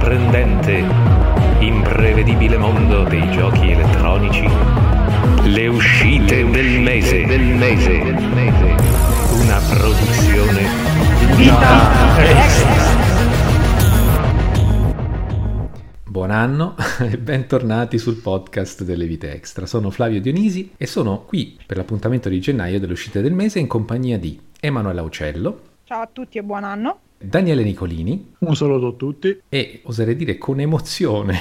sorprendente, imprevedibile mondo dei giochi elettronici, le uscite del mese, del mese, una produzione Vita Extra. Buon anno e bentornati sul podcast delle vite extra. Sono Flavio Dionisi e sono qui per l'appuntamento di gennaio delle uscite del mese in compagnia di Emanuela Uccello. Ciao a tutti e buon anno. Daniele Nicolini. Un saluto a tutti. E oserei dire con emozione,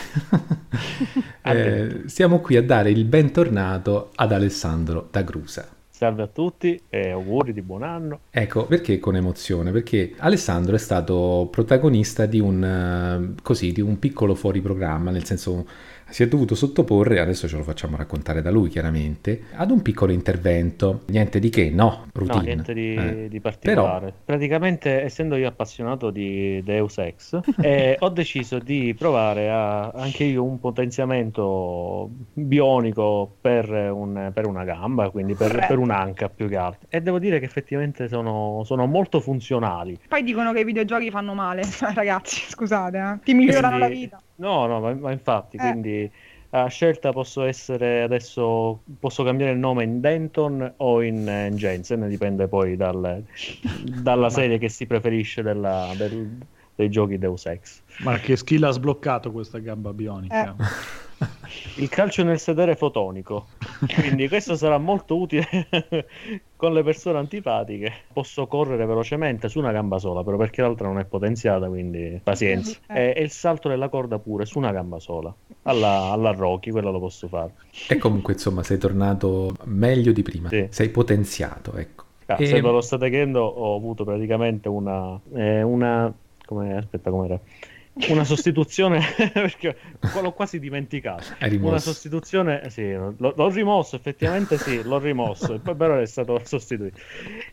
eh, siamo qui a dare il bentornato ad Alessandro D'Agrusa. Salve a tutti e auguri di buon anno. Ecco, perché con emozione? Perché Alessandro è stato protagonista di un, eh, così, di un piccolo fuori programma, nel senso si è dovuto sottoporre, adesso ce lo facciamo raccontare da lui chiaramente, ad un piccolo intervento, niente di che, no, routine. No, niente di, eh. di particolare. Però... Praticamente, essendo io appassionato di Deus Ex, eh, ho deciso di provare a, anche io un potenziamento bionico per, un, per una gamba, quindi per, per, un'anca più che altro. E devo dire che effettivamente sono, sono, molto funzionali. Poi dicono che i videogiochi fanno male, ragazzi, scusate, eh. ti migliorano quindi... la vita. No, no, ma, ma infatti, eh. quindi a scelta posso essere adesso, posso cambiare il nome in Denton o in, in Jensen, dipende poi dal, dalla serie che si preferisce della, del, dei giochi Deus Ex. Ma che skill ha sbloccato questa gamba bionica? Eh. Il calcio nel sedere fotonico, quindi questo sarà molto utile con le persone antipatiche. Posso correre velocemente su una gamba sola, però perché l'altra non è potenziata, quindi pazienza. Eh. E, e il salto della corda pure su una gamba sola. Alla, alla Rocky, quello lo posso fare. E comunque, insomma, sei tornato meglio di prima. Sì. Sei potenziato, ecco. Ah, e... Se ve lo state chiedendo, ho avuto praticamente una, eh, una come, aspetta, com'era? Una sostituzione, perché l'ho quasi dimenticato. Una sostituzione, sì, l'ho, l'ho, rimosso, effettivamente sì, l'ho rimosso, poi però è stato sostituito.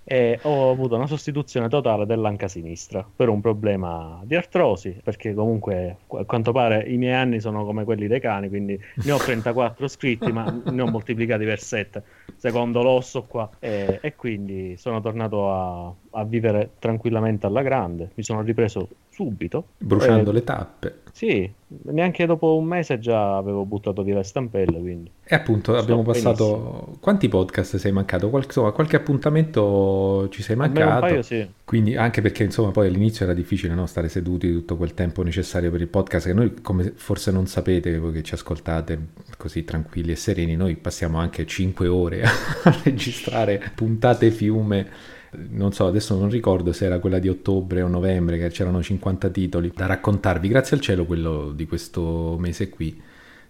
E ho avuto una sostituzione totale dell'anca sinistra per un problema di artrosi, perché comunque a quanto pare i miei anni sono come quelli dei cani, quindi ne ho 34 scritti, ma ne ho moltiplicati per 7, secondo l'osso qua, e, e quindi sono tornato a, a vivere tranquillamente alla grande. Mi sono ripreso subito. Bruciando eh, le tappe. Sì, neanche dopo un mese già avevo buttato via le stampelle. Quindi. E appunto Sto abbiamo passato... Benissimo. Quanti podcast sei mancato? Qual... Insomma, qualche appuntamento ci sei mancato? Un paio, sì. Quindi anche perché insomma poi all'inizio era difficile no? stare seduti tutto quel tempo necessario per il podcast che noi come forse non sapete voi che ci ascoltate così tranquilli e sereni noi passiamo anche 5 ore a registrare puntate fiume non so, adesso non ricordo se era quella di ottobre o novembre, che c'erano 50 titoli da raccontarvi. Grazie al cielo quello di questo mese qui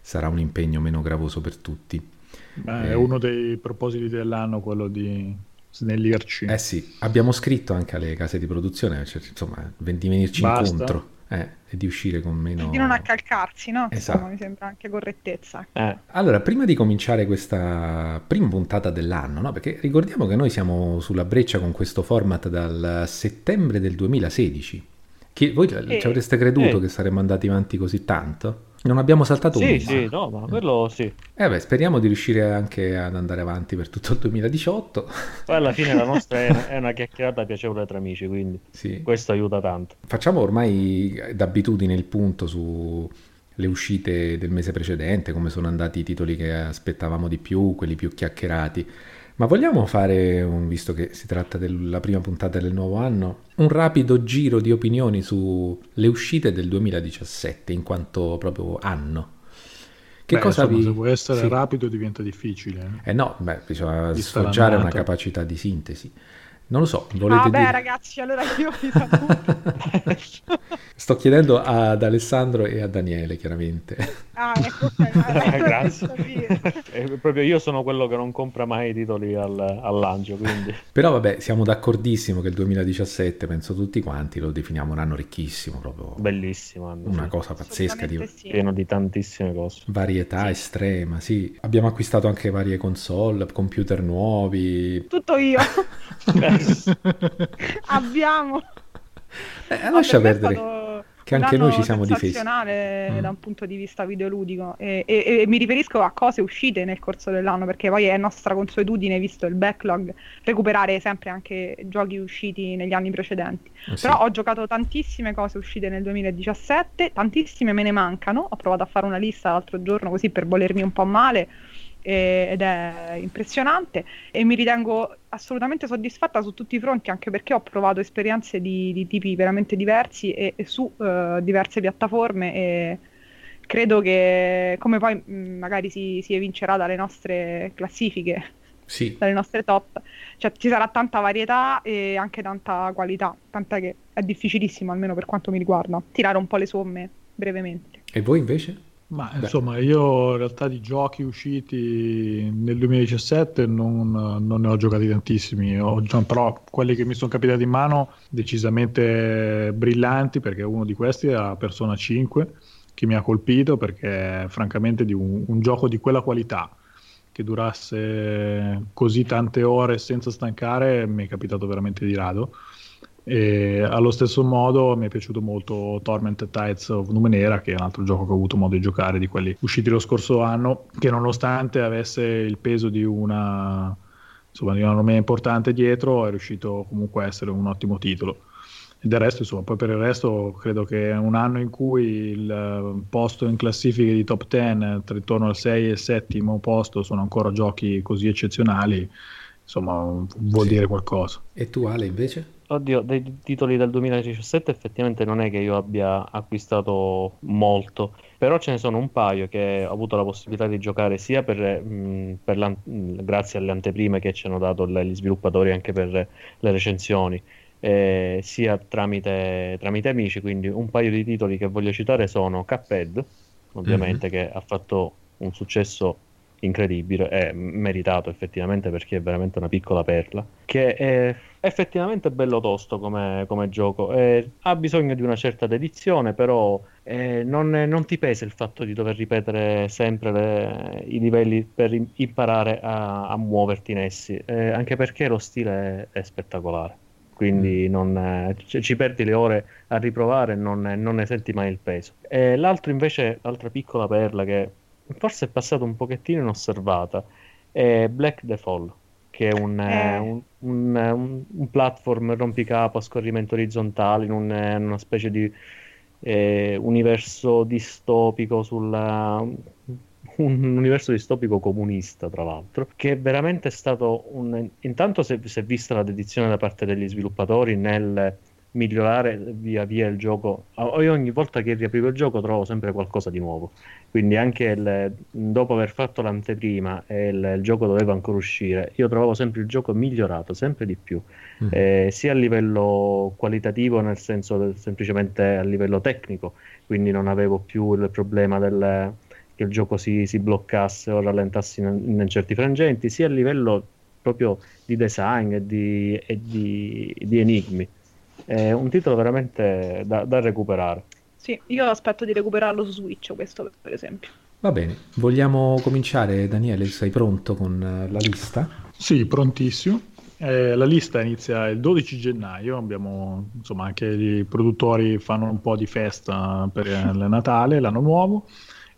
sarà un impegno meno gravoso per tutti. Beh, eh, è uno dei propositi dell'anno quello di snellirci. Eh sì, abbiamo scritto anche alle case di produzione, cioè, insomma, di venirci Basta. incontro. Eh, e di uscire con meno... Di non accalcarsi, no? Esatto. Insomma, mi sembra anche correttezza. Eh. Allora, prima di cominciare questa prima puntata dell'anno, no? Perché ricordiamo che noi siamo sulla breccia con questo format dal settembre del 2016. Che voi eh. ci avreste creduto eh. che saremmo andati avanti così tanto? Non abbiamo saltato sì, un Sì, sì, no, ma quello sì. Eh beh, speriamo di riuscire anche ad andare avanti per tutto il 2018. Poi alla fine la nostra è, una chiacchierata piacevole tra amici, quindi sì. questo aiuta tanto. Facciamo ormai d'abitudine il punto su le uscite del mese precedente, come sono andati i titoli che aspettavamo di più, quelli più chiacchierati. Ma vogliamo fare, un, visto che si tratta della prima puntata del nuovo anno, un rapido giro di opinioni sulle uscite del 2017 in quanto proprio anno? Che beh, cosa insomma, vi... Se vuoi essere sì. rapido diventa difficile. Eh, eh no, beh, bisogna sfoggiare una capacità di sintesi. Non lo so, volete ah, dire... ragazzi, allora io vi saluto. Sto chiedendo ad Alessandro e a Daniele, chiaramente. Ah, ecco, okay. grazie. eh, proprio io sono quello che non compra mai i titoli al, al lancio, quindi... Però vabbè, siamo d'accordissimo che il 2017, penso tutti quanti, lo definiamo un anno ricchissimo, proprio... Bellissimo anno, Una sì. cosa pazzesca. Di... Sì. Pieno di tantissime cose. Varietà sì. estrema, sì. Abbiamo acquistato anche varie console, computer nuovi. Tutto io. Abbiamo. Eh, lascia perdere. Stato che anche noi ci siamo difesi. mm. da un punto di vista videoludico e, e, e, mi riferisco a cose uscite nel corso dell'anno perché poi è nostra consuetudine, visto il backlog, recuperare sempre anche giochi usciti negli anni precedenti. Eh sì. Però ho giocato tantissime cose uscite nel 2017, tantissime me ne mancano, ho provato a fare una lista l'altro giorno così per volermi un po' male ed è impressionante e mi ritengo assolutamente soddisfatta su tutti i fronti anche perché ho provato esperienze di, di tipi veramente diversi e, e su uh, diverse piattaforme e credo che come poi mh, magari si, si, evincerà dalle nostre classifiche sì. dalle nostre top cioè ci sarà tanta varietà e anche tanta qualità tant'è che è difficilissimo almeno per quanto mi riguarda tirare un po' le somme brevemente e voi invece? Ma Beh. insomma, io in realtà di giochi usciti nel 2017 non, non ne ho giocati tantissimi, ho, però quelli che mi sono capitati in mano decisamente brillanti perché uno di questi era Persona 5 che mi ha colpito perché francamente di un, un gioco di quella qualità che durasse così tante ore senza stancare mi è capitato veramente di rado e allo stesso modo mi è piaciuto molto Tormented Tides of Numenera, che è un altro gioco che ho avuto modo di giocare di quelli usciti lo scorso anno, che nonostante avesse il peso di una, insomma, di una nome importante dietro, è riuscito comunque a essere un ottimo titolo. E del resto, insomma, poi per il resto credo che un anno in cui il posto in classifiche di top 10 tra intorno al 6 e il settimo posto sono ancora giochi così eccezionali, insomma, vuol sì. dire qualcosa. E tu Ale invece? Oddio, dei titoli del 2017 effettivamente non è che io abbia acquistato molto, però ce ne sono un paio che ho avuto la possibilità di giocare sia per, mh, mm, per la, grazie alle anteprime che ci hanno dato gli sviluppatori anche per le recensioni, eh, sia tramite, tramite, amici, quindi un paio di titoli che voglio citare sono Cuphead, ovviamente, mm-hmm. che ha fatto un successo incredibile, è meritato effettivamente perché è veramente una piccola perla, che è effettivamente bello tosto come, come gioco, eh, ha bisogno di una certa dedizione, però eh, non, non, ti pesa il fatto di dover ripetere sempre le, i livelli per imparare a, a muoverti in essi, eh, anche perché lo stile è, è spettacolare. Quindi mm. non, c- ci perdi le ore a riprovare e non, non, ne senti mai il peso. l'altro invece, l'altra piccola perla che forse è passato un pochettino inosservata, è Black the Fall, che è un, eh. un, un, un platform rompicapo a scorrimento orizzontale in, in una specie di eh, universo distopico sulla un universo distopico comunista, tra l'altro, che è veramente stato un... Intanto si è vista la dedizione da parte degli sviluppatori nel migliorare via via il gioco. Io ogni volta che riaprivo il gioco trovo sempre qualcosa di nuovo. Quindi anche il, dopo aver fatto l'anteprima e il, il, gioco doveva ancora uscire, io trovavo sempre il gioco migliorato, sempre di più. Mm. Eh, sia a livello qualitativo, nel senso semplicemente a livello tecnico, quindi non avevo più il problema del, che il gioco si, si bloccasse o rallentasse in, in certi frangenti, sia a livello proprio di design e di, e di, di enigmi. È un titolo veramente da, da recuperare. Sì, io aspetto di recuperarlo su Switch, questo per esempio. Va bene, vogliamo cominciare Daniele, sei pronto con eh, la lista? Sì, prontissimo. Eh, la lista inizia il 12 gennaio, abbiamo insomma anche i produttori fanno un po' di festa per il Natale, l'anno nuovo.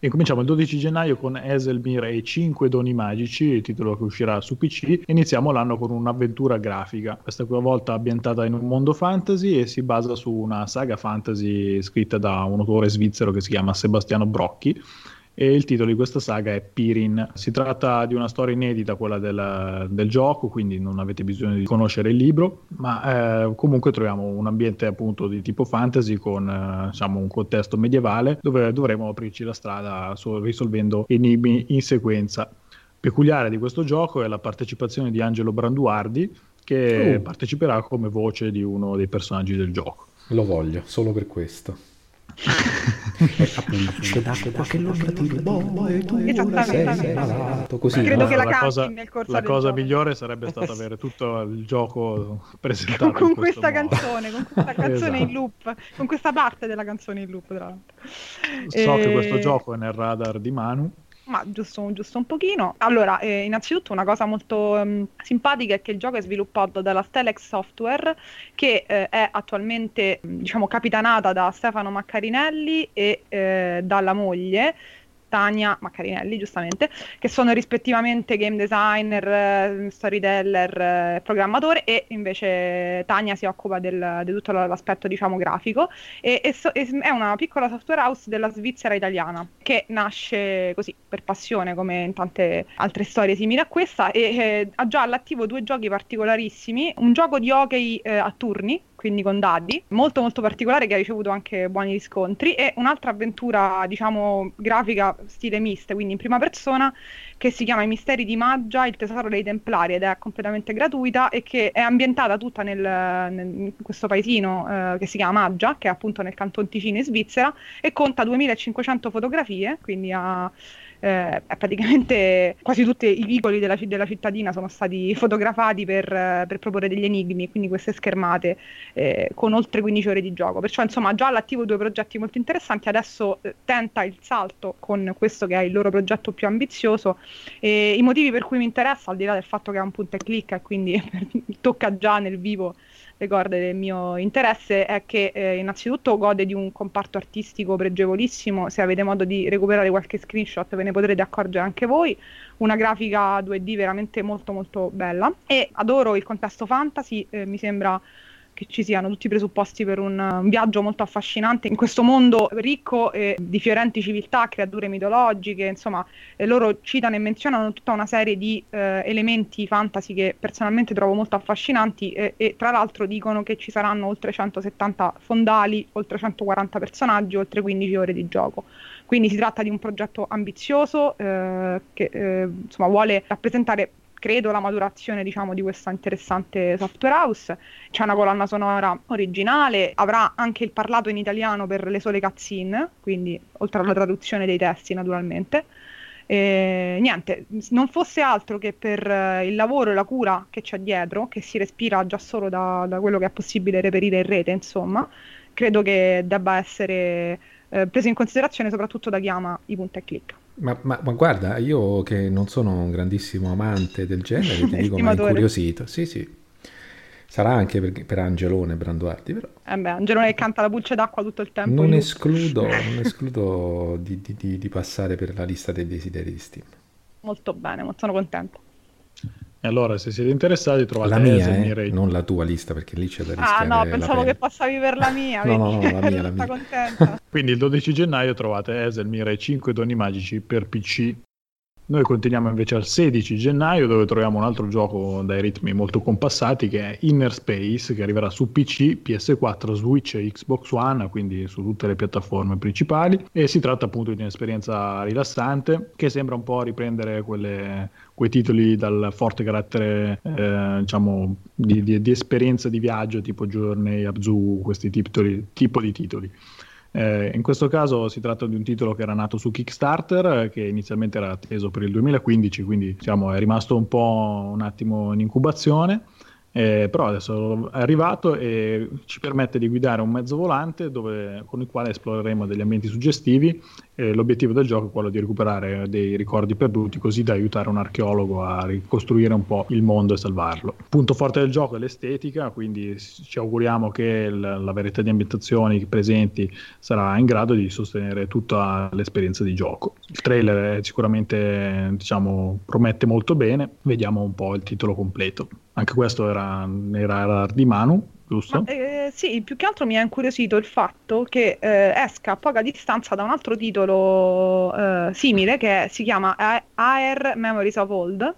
E cominciamo il 12 gennaio con Eselmir e 5 doni magici, il titolo che uscirà su PC. Iniziamo l'anno con un'avventura grafica, questa volta ambientata in un mondo fantasy e si basa su una saga fantasy scritta da un autore svizzero che si chiama Sebastiano Brocchi e il titolo di questa saga è Pirin. Si tratta di una storia inedita, quella del, del gioco, quindi non avete bisogno di conoscere il libro, ma eh, comunque troviamo un ambiente appunto di tipo fantasy con eh, diciamo, un contesto medievale dove dovremo aprirci la strada so- risolvendo enigmi in sequenza. Peculiare di questo gioco è la partecipazione di Angelo Branduardi che uh. parteciperà come voce di uno dei personaggi del gioco. Lo voglio, solo per questo appunto d'acqua che lo cattivo e tu sei malato così credo no? che la, la cosa, la cosa migliore sarebbe stata avere tutto il gioco presentato con, questa canzone con questa canzone esatto. in loop con questa parte della canzone in loop tra l'altro. So e... che questo gioco è nel radar di Manu Ma giusto, giusto un pochino. Allora, eh, innanzitutto una cosa molto um, simpatica è che il gioco è sviluppato dalla Stelex Software, che eh, è attualmente, diciamo, capitanata da Stefano Maccarinelli e eh, dalla moglie Tania Maccarinelli, giustamente, che sono rispettivamente game designer, eh, storyteller, eh, programmatore e invece Tania si occupa di tutto l'aspetto diciamo grafico e, e so, è una piccola software house della Svizzera italiana che nasce così per passione come in tante altre storie simili a questa e eh, ha già all'attivo due giochi particolarissimi, un gioco di hockey eh, a turni quindi con dadi, molto molto particolare che ha ricevuto anche buoni riscontri e un'altra avventura, diciamo, grafica stile mist, quindi in prima persona, che si chiama I misteri di Maggia, il tesoro dei Templari ed è completamente gratuita e che è ambientata tutta nel, nel, in questo paesino eh, che si chiama Maggia, che è appunto nel canton Ticino in Svizzera e conta 2500 fotografie, quindi ha eh, praticamente quasi tutti i vicoli della, della, cittadina sono stati fotografati per, per, proporre degli enigmi, quindi queste schermate eh, con oltre 15 ore di gioco. Perciò insomma già all'attivo due progetti molto interessanti, adesso eh, tenta il salto con questo che è il loro progetto più ambizioso. E I motivi per cui mi interessa, al di là del fatto che è un punto e clicca e quindi tocca già nel vivo corde del mio interesse è che eh, innanzitutto gode di un comparto artistico pregevolissimo, se avete modo di recuperare qualche screenshot ve ne potrete accorgere anche voi, una grafica 2D veramente molto molto bella. E adoro il contesto fantasy, eh, mi sembra che ci siano tutti i presupposti per un, un viaggio molto affascinante in questo mondo ricco eh, di fiorenti civiltà, creature mitologiche, insomma, eh, loro citano e menzionano tutta una serie di eh, elementi fantasy che personalmente trovo molto affascinanti e tra l'altro dicono che ci saranno oltre 170 fondali, oltre 140 personaggi, oltre 15 ore di gioco. Quindi si tratta di un progetto ambizioso eh, che eh, insomma, vuole rappresentare credo la maturazione diciamo di questa interessante software house c'è una colonna sonora originale avrà anche il parlato in italiano per le sole cutscene quindi oltre alla traduzione dei testi naturalmente e, niente, non fosse altro che per eh, il lavoro e la cura che c'è dietro, che si respira già solo da, da quello che è possibile reperire in rete, insomma, credo che debba essere eh, preso in considerazione soprattutto da chi ama i punti e click. Ma, ma, ma, guarda, io che non sono un grandissimo amante del genere, ti dico, ma incuriosito. Sì, sì. Sarà anche per, per Angelone Branduardi, però. Eh beh, Angelone che canta la pulce d'acqua tutto il tempo. Non escludo, non escludo di, di, di, di, passare per la lista dei desideri di Steam. Molto bene, sono contento. E allora, se siete interessati, trovate la mia, eh, non la tua lista, perché lì c'è da rischiare Ah, no, pensavo che passavi per la mia. no, no, no, la mia, la mia. contenta. Quindi il 12 gennaio trovate Esel Mirai 5 doni magici per PC noi continuiamo invece al 16 gennaio dove troviamo un altro gioco dai ritmi molto compassati che è Inner Space che arriverà su PC, PS4, Switch e Xbox One, quindi su tutte le piattaforme principali e si tratta appunto di un'esperienza rilassante che sembra un po' riprendere quelle, quei titoli dal forte carattere eh, diciamo di, di, di, esperienza di viaggio tipo Journey, Abzu, questi titoli, tipo di titoli. Eh, in questo caso si tratta di un titolo che era nato su Kickstarter, eh, che inizialmente era atteso per il 2015, quindi diciamo, è rimasto un po' un attimo in incubazione. Eh, però adesso è arrivato e ci permette di guidare un mezzo volante dove, con il quale esploreremo degli ambienti suggestivi. Eh, l'obiettivo del gioco è quello di recuperare dei ricordi perduti così da aiutare un archeologo a ricostruire un po' il mondo e salvarlo. Punto forte del gioco è l'estetica, quindi ci auguriamo che l- la varietà di ambientazioni presenti sarà in grado di sostenere tutta l'esperienza di gioco. Il trailer sicuramente diciamo, promette molto bene, vediamo un po' il titolo completo. Anche questo era, era di Manu, giusto? Ma, eh, sì, più che altro mi ha incuriosito il fatto che eh, esca a poca distanza da un altro titolo eh, simile che si chiama Air Memories of Old.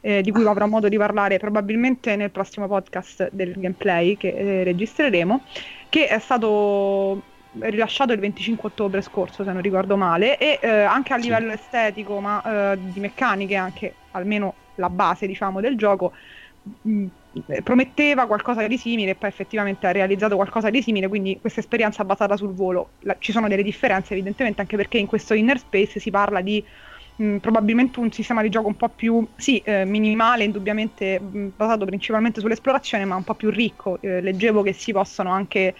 Eh, di cui avrò modo di parlare probabilmente nel prossimo podcast del gameplay che eh, registreremo, che è stato rilasciato il 25 ottobre scorso, se non ricordo male, e eh, anche a livello sì. estetico, ma eh, di meccaniche, anche almeno la base diciamo, del gioco, mh, prometteva qualcosa di simile e poi effettivamente ha realizzato qualcosa di simile, quindi questa esperienza basata sul volo. La, ci sono delle differenze evidentemente anche perché in questo inner space si parla di mh, probabilmente un sistema di gioco un po' più sì, eh, minimale, indubbiamente mh, basato principalmente sull'esplorazione, ma un po' più ricco. Eh, leggevo che si possono anche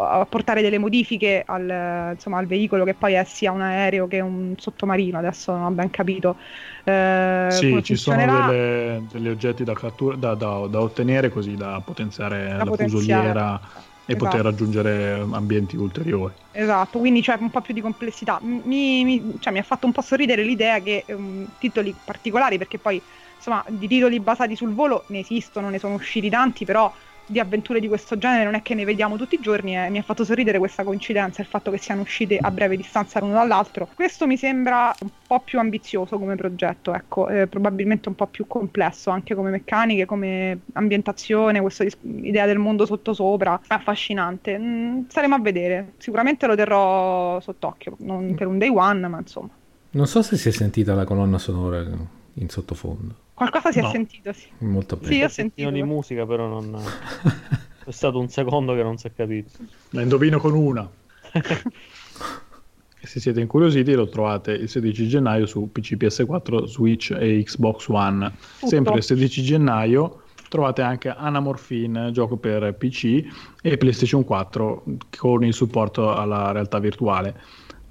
apportare delle modifiche al, insomma, al, veicolo che poi è sia un aereo che un sottomarino, adesso non ho ben capito. Eh, sì, ci sono delle, degli oggetti da, cattura, da, da, da, ottenere così da potenziare da la fusoliera e esatto. poter raggiungere ambienti ulteriori. Esatto, quindi c'è un po' più di complessità. Mi, mi, cioè, mi ha fatto un po' sorridere l'idea che um, titoli particolari, perché poi insomma di titoli basati sul volo ne esistono, ne sono usciti tanti, però di avventure di questo genere non è che ne vediamo tutti i giorni e mi ha fatto sorridere questa coincidenza, il fatto che siano uscite a breve distanza l'uno dall'altro. Questo mi sembra un po' più ambizioso come progetto, ecco, eh, probabilmente un po' più complesso anche come meccaniche, come ambientazione, questa idea del mondo sottosopra, affascinante. Mm, staremo a vedere, sicuramente lo terrò sott'occhio, non per un day one, ma insomma. Non so se si è sentita la colonna sonora in sottofondo. Qualcosa si no. è sentito, sì. Molto bene. Sì, ho sentito. di musica, però non... è stato un secondo che non si è capito. La indovino con una. se siete incuriositi lo trovate il 16 gennaio su PC, PS4, Switch e Xbox One. Tutto. Sempre il 16 gennaio trovate anche Anamorphine, gioco per PC e PlayStation 4 con il supporto alla realtà virtuale.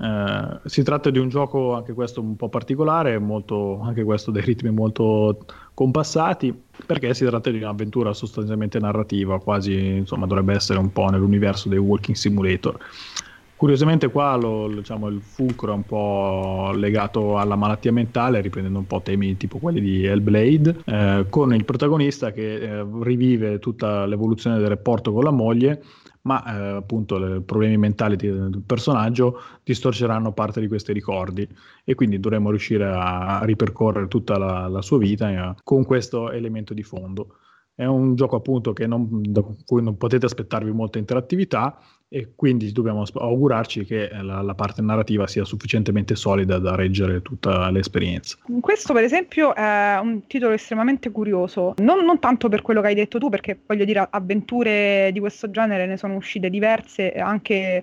Eh, si tratta di un gioco anche questo un po' particolare, molto, anche questo dei ritmi molto compassati, perché si tratta di un'avventura sostanzialmente narrativa, quasi insomma dovrebbe essere un po' nell'universo dei Walking Simulator. Curiosamente qua lo, diciamo, il fulcro è un po' legato alla malattia mentale, riprendendo un po' temi tipo quelli di Hellblade, eh, con il protagonista che eh, rivive tutta l'evoluzione del rapporto con la moglie ma eh, appunto i problemi mentali del personaggio distorceranno parte di questi ricordi e quindi dovremmo riuscire a, ripercorrere tutta la, la sua vita eh, con questo elemento di fondo. È un gioco appunto non, da cui non potete aspettarvi molta interattività e quindi dobbiamo augurarci che la, la, parte narrativa sia sufficientemente solida da reggere tutta l'esperienza. Questo per esempio è un titolo estremamente curioso, non, non, tanto per quello che hai detto tu, perché voglio dire avventure di questo genere ne sono uscite diverse, anche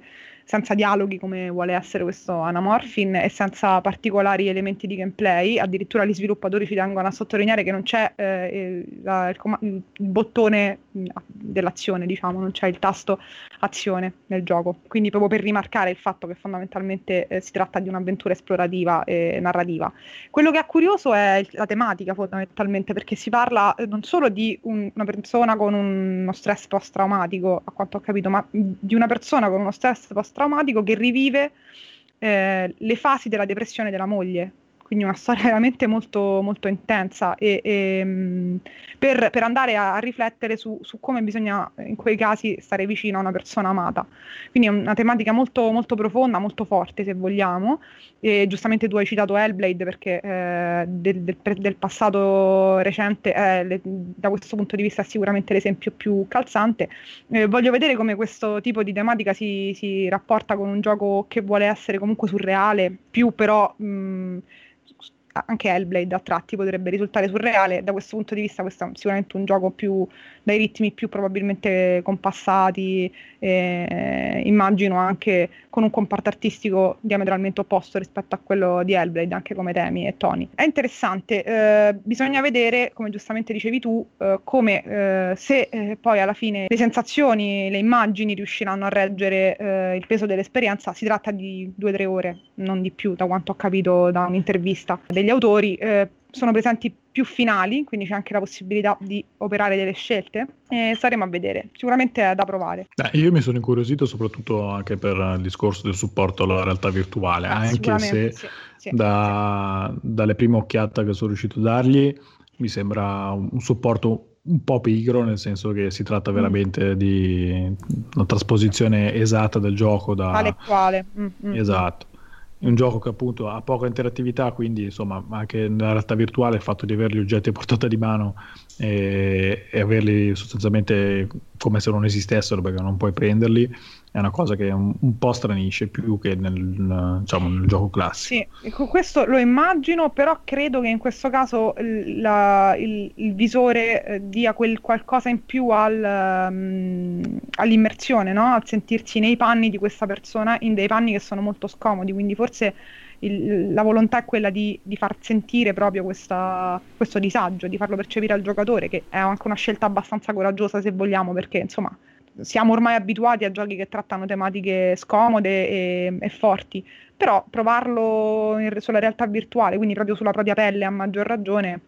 senza dialoghi come vuole essere questo Anamorphin e senza particolari elementi di gameplay, addirittura gli sviluppatori ci tengono a sottolineare che non c'è eh, il, la, il, com- il, bottone mm, dell'azione, diciamo, non c'è il tasto azione nel gioco, quindi proprio per rimarcare il fatto che fondamentalmente eh, si tratta di un'avventura esplorativa e narrativa. Quello che è curioso è la tematica fondamentalmente perché si parla eh, non solo di un, una persona con uno stress post-traumatico, a quanto ho capito, ma di una persona con uno stress post-traumatico post-traumatico che rivive eh, le fasi della depressione della moglie quindi una storia veramente molto, molto intensa e, e mm, per, per, andare a, a riflettere su, su, come bisogna in quei casi stare vicino a una persona amata. Quindi è una tematica molto, molto profonda, molto forte se vogliamo. E giustamente tu hai citato Hellblade perché eh, del, del, del, passato recente eh, le, da questo punto di vista è sicuramente l'esempio più calzante. Eh, voglio vedere come questo tipo di tematica si, si, rapporta con un gioco che vuole essere comunque surreale, più però... Mh, anche Hellblade a tratti potrebbe risultare surreale. Da questo punto di vista, questo è sicuramente un gioco più dai ritmi più probabilmente compassati, eh, immagino anche con un comparto artistico diametralmente opposto rispetto a quello di Hellblade, anche come temi e toni. È interessante, eh, bisogna vedere, come giustamente dicevi tu, eh, come eh, se eh, poi alla fine le sensazioni, le immagini riusciranno a reggere eh, il peso dell'esperienza. Si tratta di due o tre ore, non di più, da quanto ho capito da un'intervista degli autori sono presenti più finali, quindi c'è anche la possibilità di operare delle scelte e staremo a vedere. Sicuramente è da provare. Eh, io mi sono incuriosito soprattutto anche per il discorso del supporto alla realtà virtuale, ah, anche se sì, sì, da, sì. dalle prime occhiate che sono riuscito a dargli mi sembra un, un supporto un po' pigro, nel senso che si tratta mm. veramente mm. di una trasposizione esatta del gioco da... Quale quale. Mm, mm, mm. esatto è un gioco che appunto ha poca interattività, quindi insomma anche nella realtà virtuale il fatto di avere gli oggetti a portata di mano e, e averli sostanzialmente come se non esistessero perché non puoi prenderli è una cosa che un, un po' stranisce più che nel, diciamo, nel gioco classico. Sì, questo lo immagino, però credo che in questo caso la, il, il, visore eh, dia quel qualcosa in più al, um, all'immersione, no? al sentirsi nei panni di questa persona, in dei panni che sono molto scomodi, quindi forse il, la volontà è quella di, di far sentire proprio questa, questo disagio, di farlo percepire al giocatore, che è anche una scelta abbastanza coraggiosa se vogliamo, perché insomma siamo ormai abituati a giochi che trattano tematiche scomode e, e forti, però provarlo in, sulla realtà virtuale, quindi proprio sulla propria pelle a maggior ragione,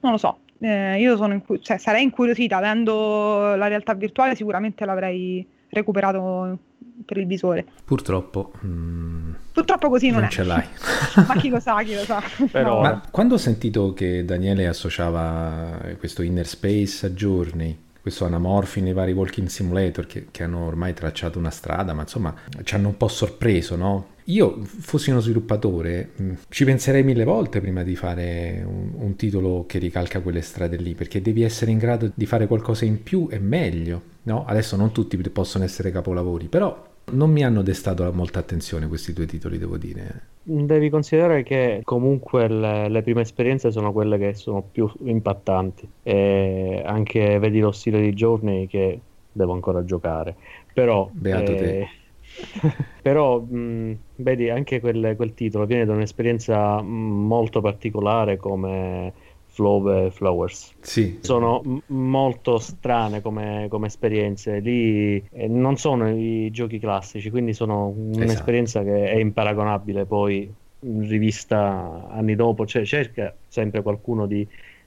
non lo so, eh, io sono incu- cioè, sarei incuriosita, avendo la realtà virtuale sicuramente l'avrei recuperato per il visore. Purtroppo... Mm, Purtroppo così non, non è. ce l'hai. Ma chi lo sa, chi lo sa. Però... No. Ma quando ho sentito che Daniele associava questo Inner Space a Journey, questo anamorfi nei vari walking simulator che, che, hanno ormai tracciato una strada, ma insomma ci hanno un po' sorpreso, no? Io fossi uno sviluppatore, mm, ci penserei mille volte prima di fare un, un, titolo che ricalca quelle strade lì, perché devi essere in grado di fare qualcosa in più e meglio, no? Adesso non tutti possono essere capolavori, però non mi hanno destato molta attenzione questi due titoli, devo dire. Devi considerare che comunque le, le, prime esperienze sono quelle che sono più impattanti. E anche vedi lo stile di Journey che devo ancora giocare. Però, Beato eh, te. però mh, vedi anche quel, quel, titolo viene da un'esperienza molto particolare come Flow e Flowers. Sì. Sono m- molto strane come, come esperienze. Lì eh, non sono i giochi classici, quindi sono un'esperienza esatto. che è imparagonabile poi rivista anni dopo. Cioè, cerca sempre qualcuno di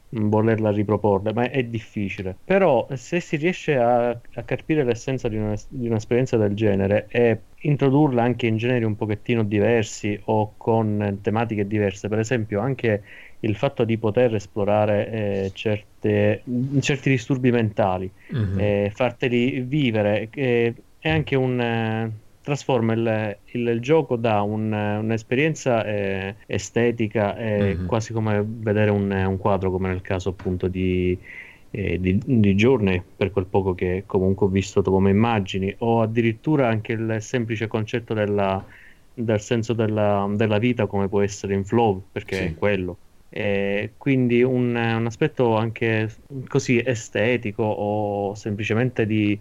volerla riproporre, ma è difficile. Però se si riesce a, a capire l'essenza di, una, di, un'esperienza del genere e introdurla anche in generi un pochettino diversi o con tematiche diverse, per esempio anche il fatto di poter esplorare eh, certe, certi disturbi mentali, mm-hmm. eh, farteli vivere, eh, è anche un... Eh, trasforma il, il, il, gioco da un, un'esperienza eh, estetica, mm-hmm. quasi come vedere un, un, quadro, come nel caso appunto di, eh, di, di, Journey, per quel poco che comunque ho visto come immagini, o addirittura anche il semplice concetto della, del senso della, della, vita come può essere in Flow, perché sì. è quello. Eh, quindi un, un, aspetto anche così estetico o semplicemente di,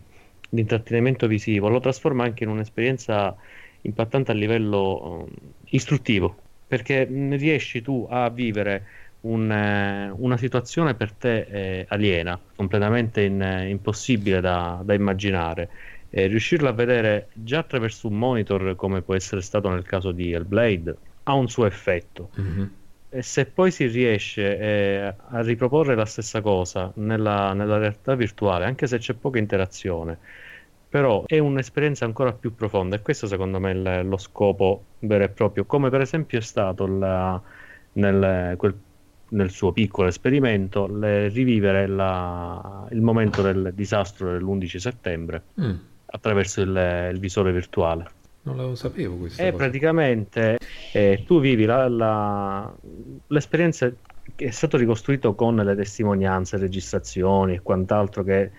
di, intrattenimento visivo lo trasforma anche in un'esperienza impattante a livello um, istruttivo perché riesci tu a vivere un, una situazione per te eh, aliena, completamente in, impossibile da, da immaginare. Eh, riuscirla a vedere già attraverso un monitor, come può essere stato nel caso di Hellblade, ha un suo effetto. Mm-hmm e se poi si riesce eh, a riproporre la stessa cosa nella, nella, realtà virtuale, anche se c'è poca interazione, però è un'esperienza ancora più profonda e questo secondo me è lo scopo vero e proprio, come per esempio è stato la, nel, quel, nel, suo piccolo esperimento le, rivivere la, il momento del disastro dell'11 settembre mm. attraverso il, il visore virtuale. Non lo sapevo questo. E praticamente eh, tu vivi la, la, l'esperienza che è stato ricostruito con le testimonianze, registrazioni e quant'altro che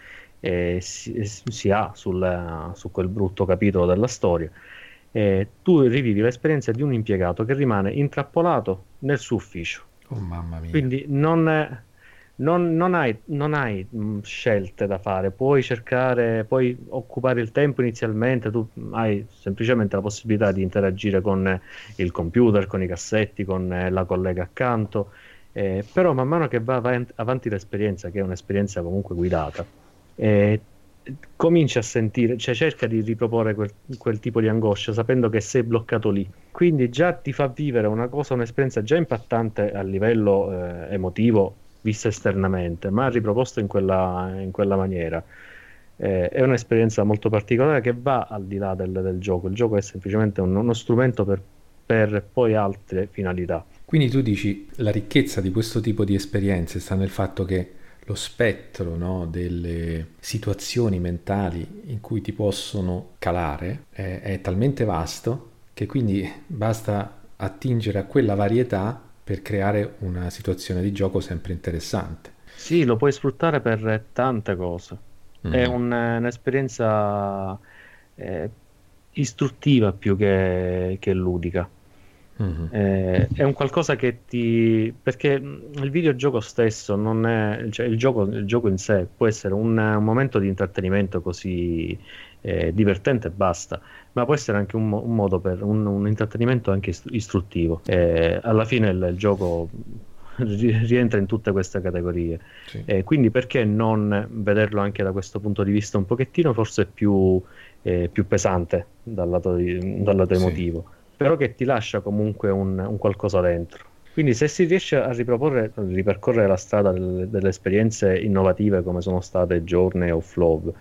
eh, si, si, ha sul, su quel brutto capitolo della storia. Eh, tu rivivi l'esperienza di un impiegato che rimane intrappolato nel suo ufficio. Oh mamma mia. Quindi non, non, non, hai, non hai mm, scelte da fare, puoi cercare, puoi occupare il tempo inizialmente, tu hai semplicemente la possibilità di interagire con il computer, con i cassetti, con eh, la collega accanto, eh, però man mano che va avanti, avanti l'esperienza, che è un'esperienza comunque guidata, eh, cominci a sentire, cioè cerca di riproporre quel, quel, tipo di angoscia sapendo che sei bloccato lì. Quindi già ti fa vivere una cosa, un'esperienza già impattante a livello eh, emotivo vista esternamente, ma riproposto in quella, in quella maniera. Eh, è un'esperienza molto particolare che va al di là del, del gioco. Il gioco è semplicemente un, uno strumento per, per poi altre finalità. Quindi tu dici la ricchezza di questo tipo di esperienze sta nel fatto che lo spettro no, delle situazioni mentali in cui ti possono calare è, è talmente vasto che quindi basta attingere a quella varietà per creare una situazione di gioco sempre interessante. Sì, lo puoi sfruttare per tante cose. Mm. È un, un'esperienza eh, istruttiva più che, che ludica. Mm-hmm. Eh, è un qualcosa che ti. perché il videogioco stesso non è. cioè il gioco, il gioco in sé può essere un, un momento di intrattenimento così eh, divertente e basta, ma può essere anche un, un modo per un, un, intrattenimento anche istruttivo. Eh, alla fine il, il, gioco rientra in tutte queste categorie. Sì. Eh, quindi perché non vederlo anche da questo punto di vista un pochettino forse più, eh, più pesante dal lato, di, dal lato emotivo, sì. però che ti lascia comunque un, un qualcosa dentro. Quindi se si riesce a riproporre, a ripercorrere la strada delle, delle, esperienze innovative come sono state Journey o Flow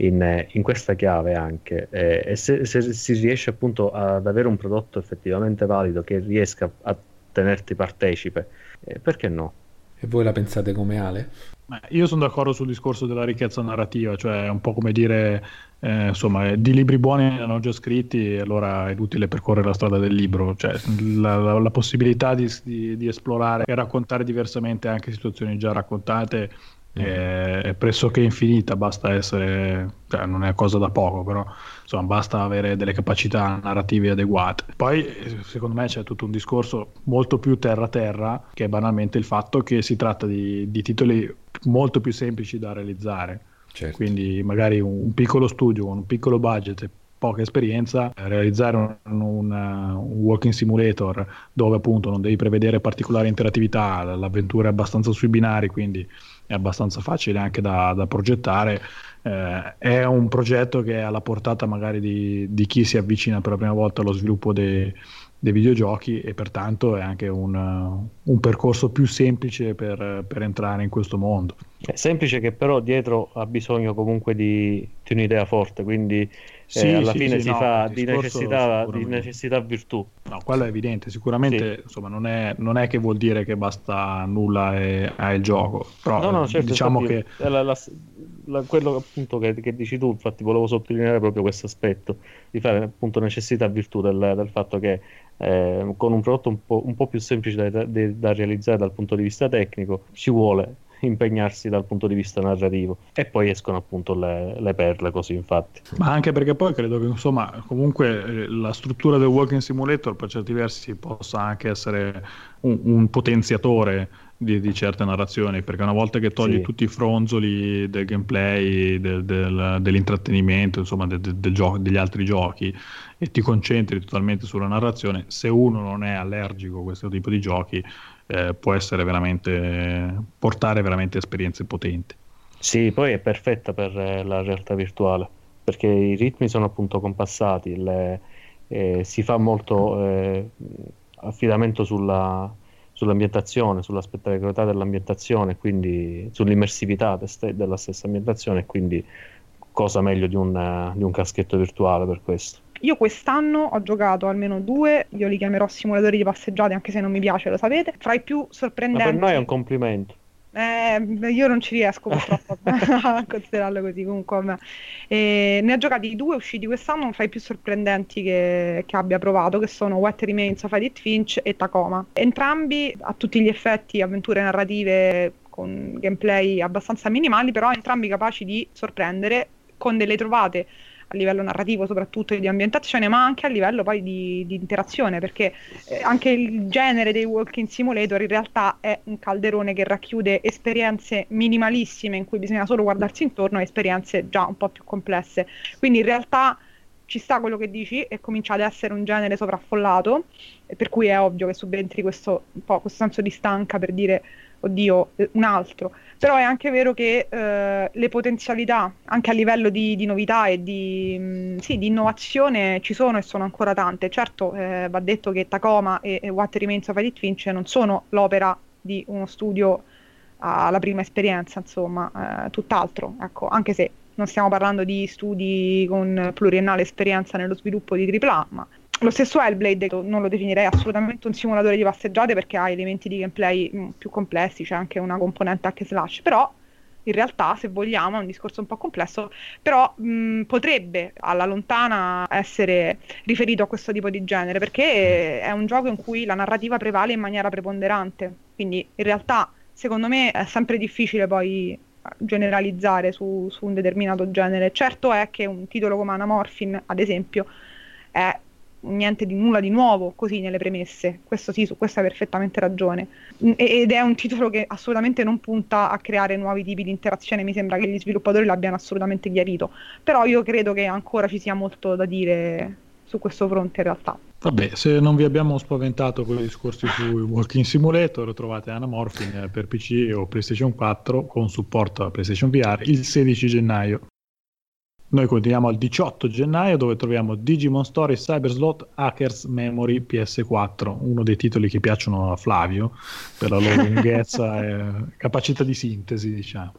in, in questa chiave anche, eh, e se, se, si riesce appunto ad avere un prodotto effettivamente valido che riesca a tenerti partecipe, eh, perché no? E voi la pensate come Ale? Io sono d'accordo sul discorso della ricchezza narrativa, cioè è un po' come dire, eh, insomma, di libri buoni ne hanno già scritti, allora è utile percorrere la strada del libro, cioè la, la, la possibilità di, di, di, esplorare e raccontare diversamente anche situazioni già raccontate Mm. è pressoché infinita, basta essere, cioè non è cosa da poco, però insomma basta avere delle capacità narrative adeguate. Poi secondo me c'è tutto un discorso molto più terra-terra che è banalmente il fatto che si tratta di, di titoli molto più semplici da realizzare. Certo. Quindi magari un, un, piccolo studio con un piccolo budget poca esperienza, realizzare un, un, un, walking simulator dove appunto non devi prevedere particolare interattività, l'avventura è abbastanza sui binari, quindi è abbastanza facile anche da, da progettare. Eh, è un progetto che è alla portata magari di, di, chi si avvicina per la prima volta allo sviluppo dei, dei videogiochi e pertanto è anche un, un percorso più semplice per, per, entrare in questo mondo. È semplice che però dietro ha bisogno comunque di, di un'idea forte, quindi sì, eh, alla sì, fine sì, si no, fa di necessità, di necessità, virtù. No, quello è evidente, sicuramente insomma, non, è, non, è, che vuol dire che basta nulla e hai il gioco, però no, no, certo, diciamo che... La, la, la, quello appunto che, che, dici tu, infatti volevo sottolineare proprio questo aspetto, di fare appunto necessità virtù del, del fatto che eh, con un prodotto un po', un po più semplice da, da, da realizzare dal punto di vista tecnico ci vuole impegnarsi dal punto di vista narrativo e poi escono appunto le, le perle così infatti ma anche perché poi credo che insomma comunque eh, la struttura del walking simulator per certi versi possa anche essere un, un potenziatore di, di, certe narrazioni, perché una volta che togli sì. tutti i fronzoli del gameplay, del, del, dell'intrattenimento, insomma, del, del gioco, degli altri giochi, e ti concentri totalmente sulla narrazione, se uno non è allergico a questo tipo di giochi, eh, può essere veramente portare veramente esperienze potenti. Sì, poi è perfetta per eh, la realtà virtuale perché i ritmi sono appunto compassati, le, eh, si fa molto eh, affidamento sulla, sull'ambientazione, sulla spettacolarità dell'ambientazione, quindi sull'immersività de- della stessa ambientazione, quindi cosa meglio di un, di un caschetto virtuale per questo. Io quest'anno ho giocato almeno due, io li chiamerò simulatori di passeggiate anche se non mi piace, lo sapete, fra i più sorprendenti. Ma per noi è un complimento. Eh, io non ci riesco purtroppo a considerarlo così. Comunque, vabbè. E ne ho giocati due usciti quest'anno fra i più sorprendenti che, che abbia provato, che sono What Remains of Edith Finch e Tacoma. Entrambi a tutti gli effetti avventure narrative con gameplay abbastanza minimali, però entrambi capaci di sorprendere con delle trovate a livello narrativo soprattutto di ambientazione, ma anche a livello poi di, di interazione, perché eh, anche il genere dei walking simulator in realtà è un calderone che racchiude esperienze minimalissime in cui bisogna solo guardarsi intorno e esperienze già un po' più complesse. Quindi in realtà ci sta quello che dici e comincia ad essere un genere sovraffollato, per cui è ovvio che subentri questo, questo senso di stanca per dire oddio, eh, un altro. Però è anche vero che eh, le potenzialità, anche a livello di, di novità e di, mh, mm, sì, di, innovazione, ci sono e sono ancora tante. Certo, eh, va detto che Tacoma e, e What Remains of Edith Finch non sono l'opera di uno studio alla prima esperienza, insomma, eh, tutt'altro, ecco, anche se non stiamo parlando di studi con pluriennale esperienza nello sviluppo di AAA, ma lo stesso Hellblade non lo definirei assolutamente un simulatore di passeggiate perché ha elementi di gameplay mm, più complessi, c'è anche una componente hack slash, però in realtà se vogliamo è un discorso un po' complesso, però mh, mm, potrebbe alla lontana essere riferito a questo tipo di genere perché è un gioco in cui la narrativa prevale in maniera preponderante, quindi in realtà secondo me è sempre difficile poi generalizzare su, su un determinato genere. Certo è che un titolo come Anamorphin, ad esempio, è niente di nulla di nuovo così nelle premesse. Questo sì, su questo hai perfettamente ragione. Ed è un titolo che assolutamente non punta a creare nuovi tipi di interazione, mi sembra che gli sviluppatori l'abbiano assolutamente chiarito. Però io credo che ancora ci sia molto da dire su questo fronte in realtà. Vabbè, se non vi abbiamo spaventato con i discorsi su Walking Simulator, trovate Anamorphing per PC o PlayStation 4 con supporto a PlayStation VR il 16 gennaio. Noi continuiamo al 18 gennaio dove troviamo Digimon Story Cyber Slot Hackers Memory PS4, uno dei titoli che piacciono a Flavio per la loro lunghezza e capacità di sintesi, diciamo.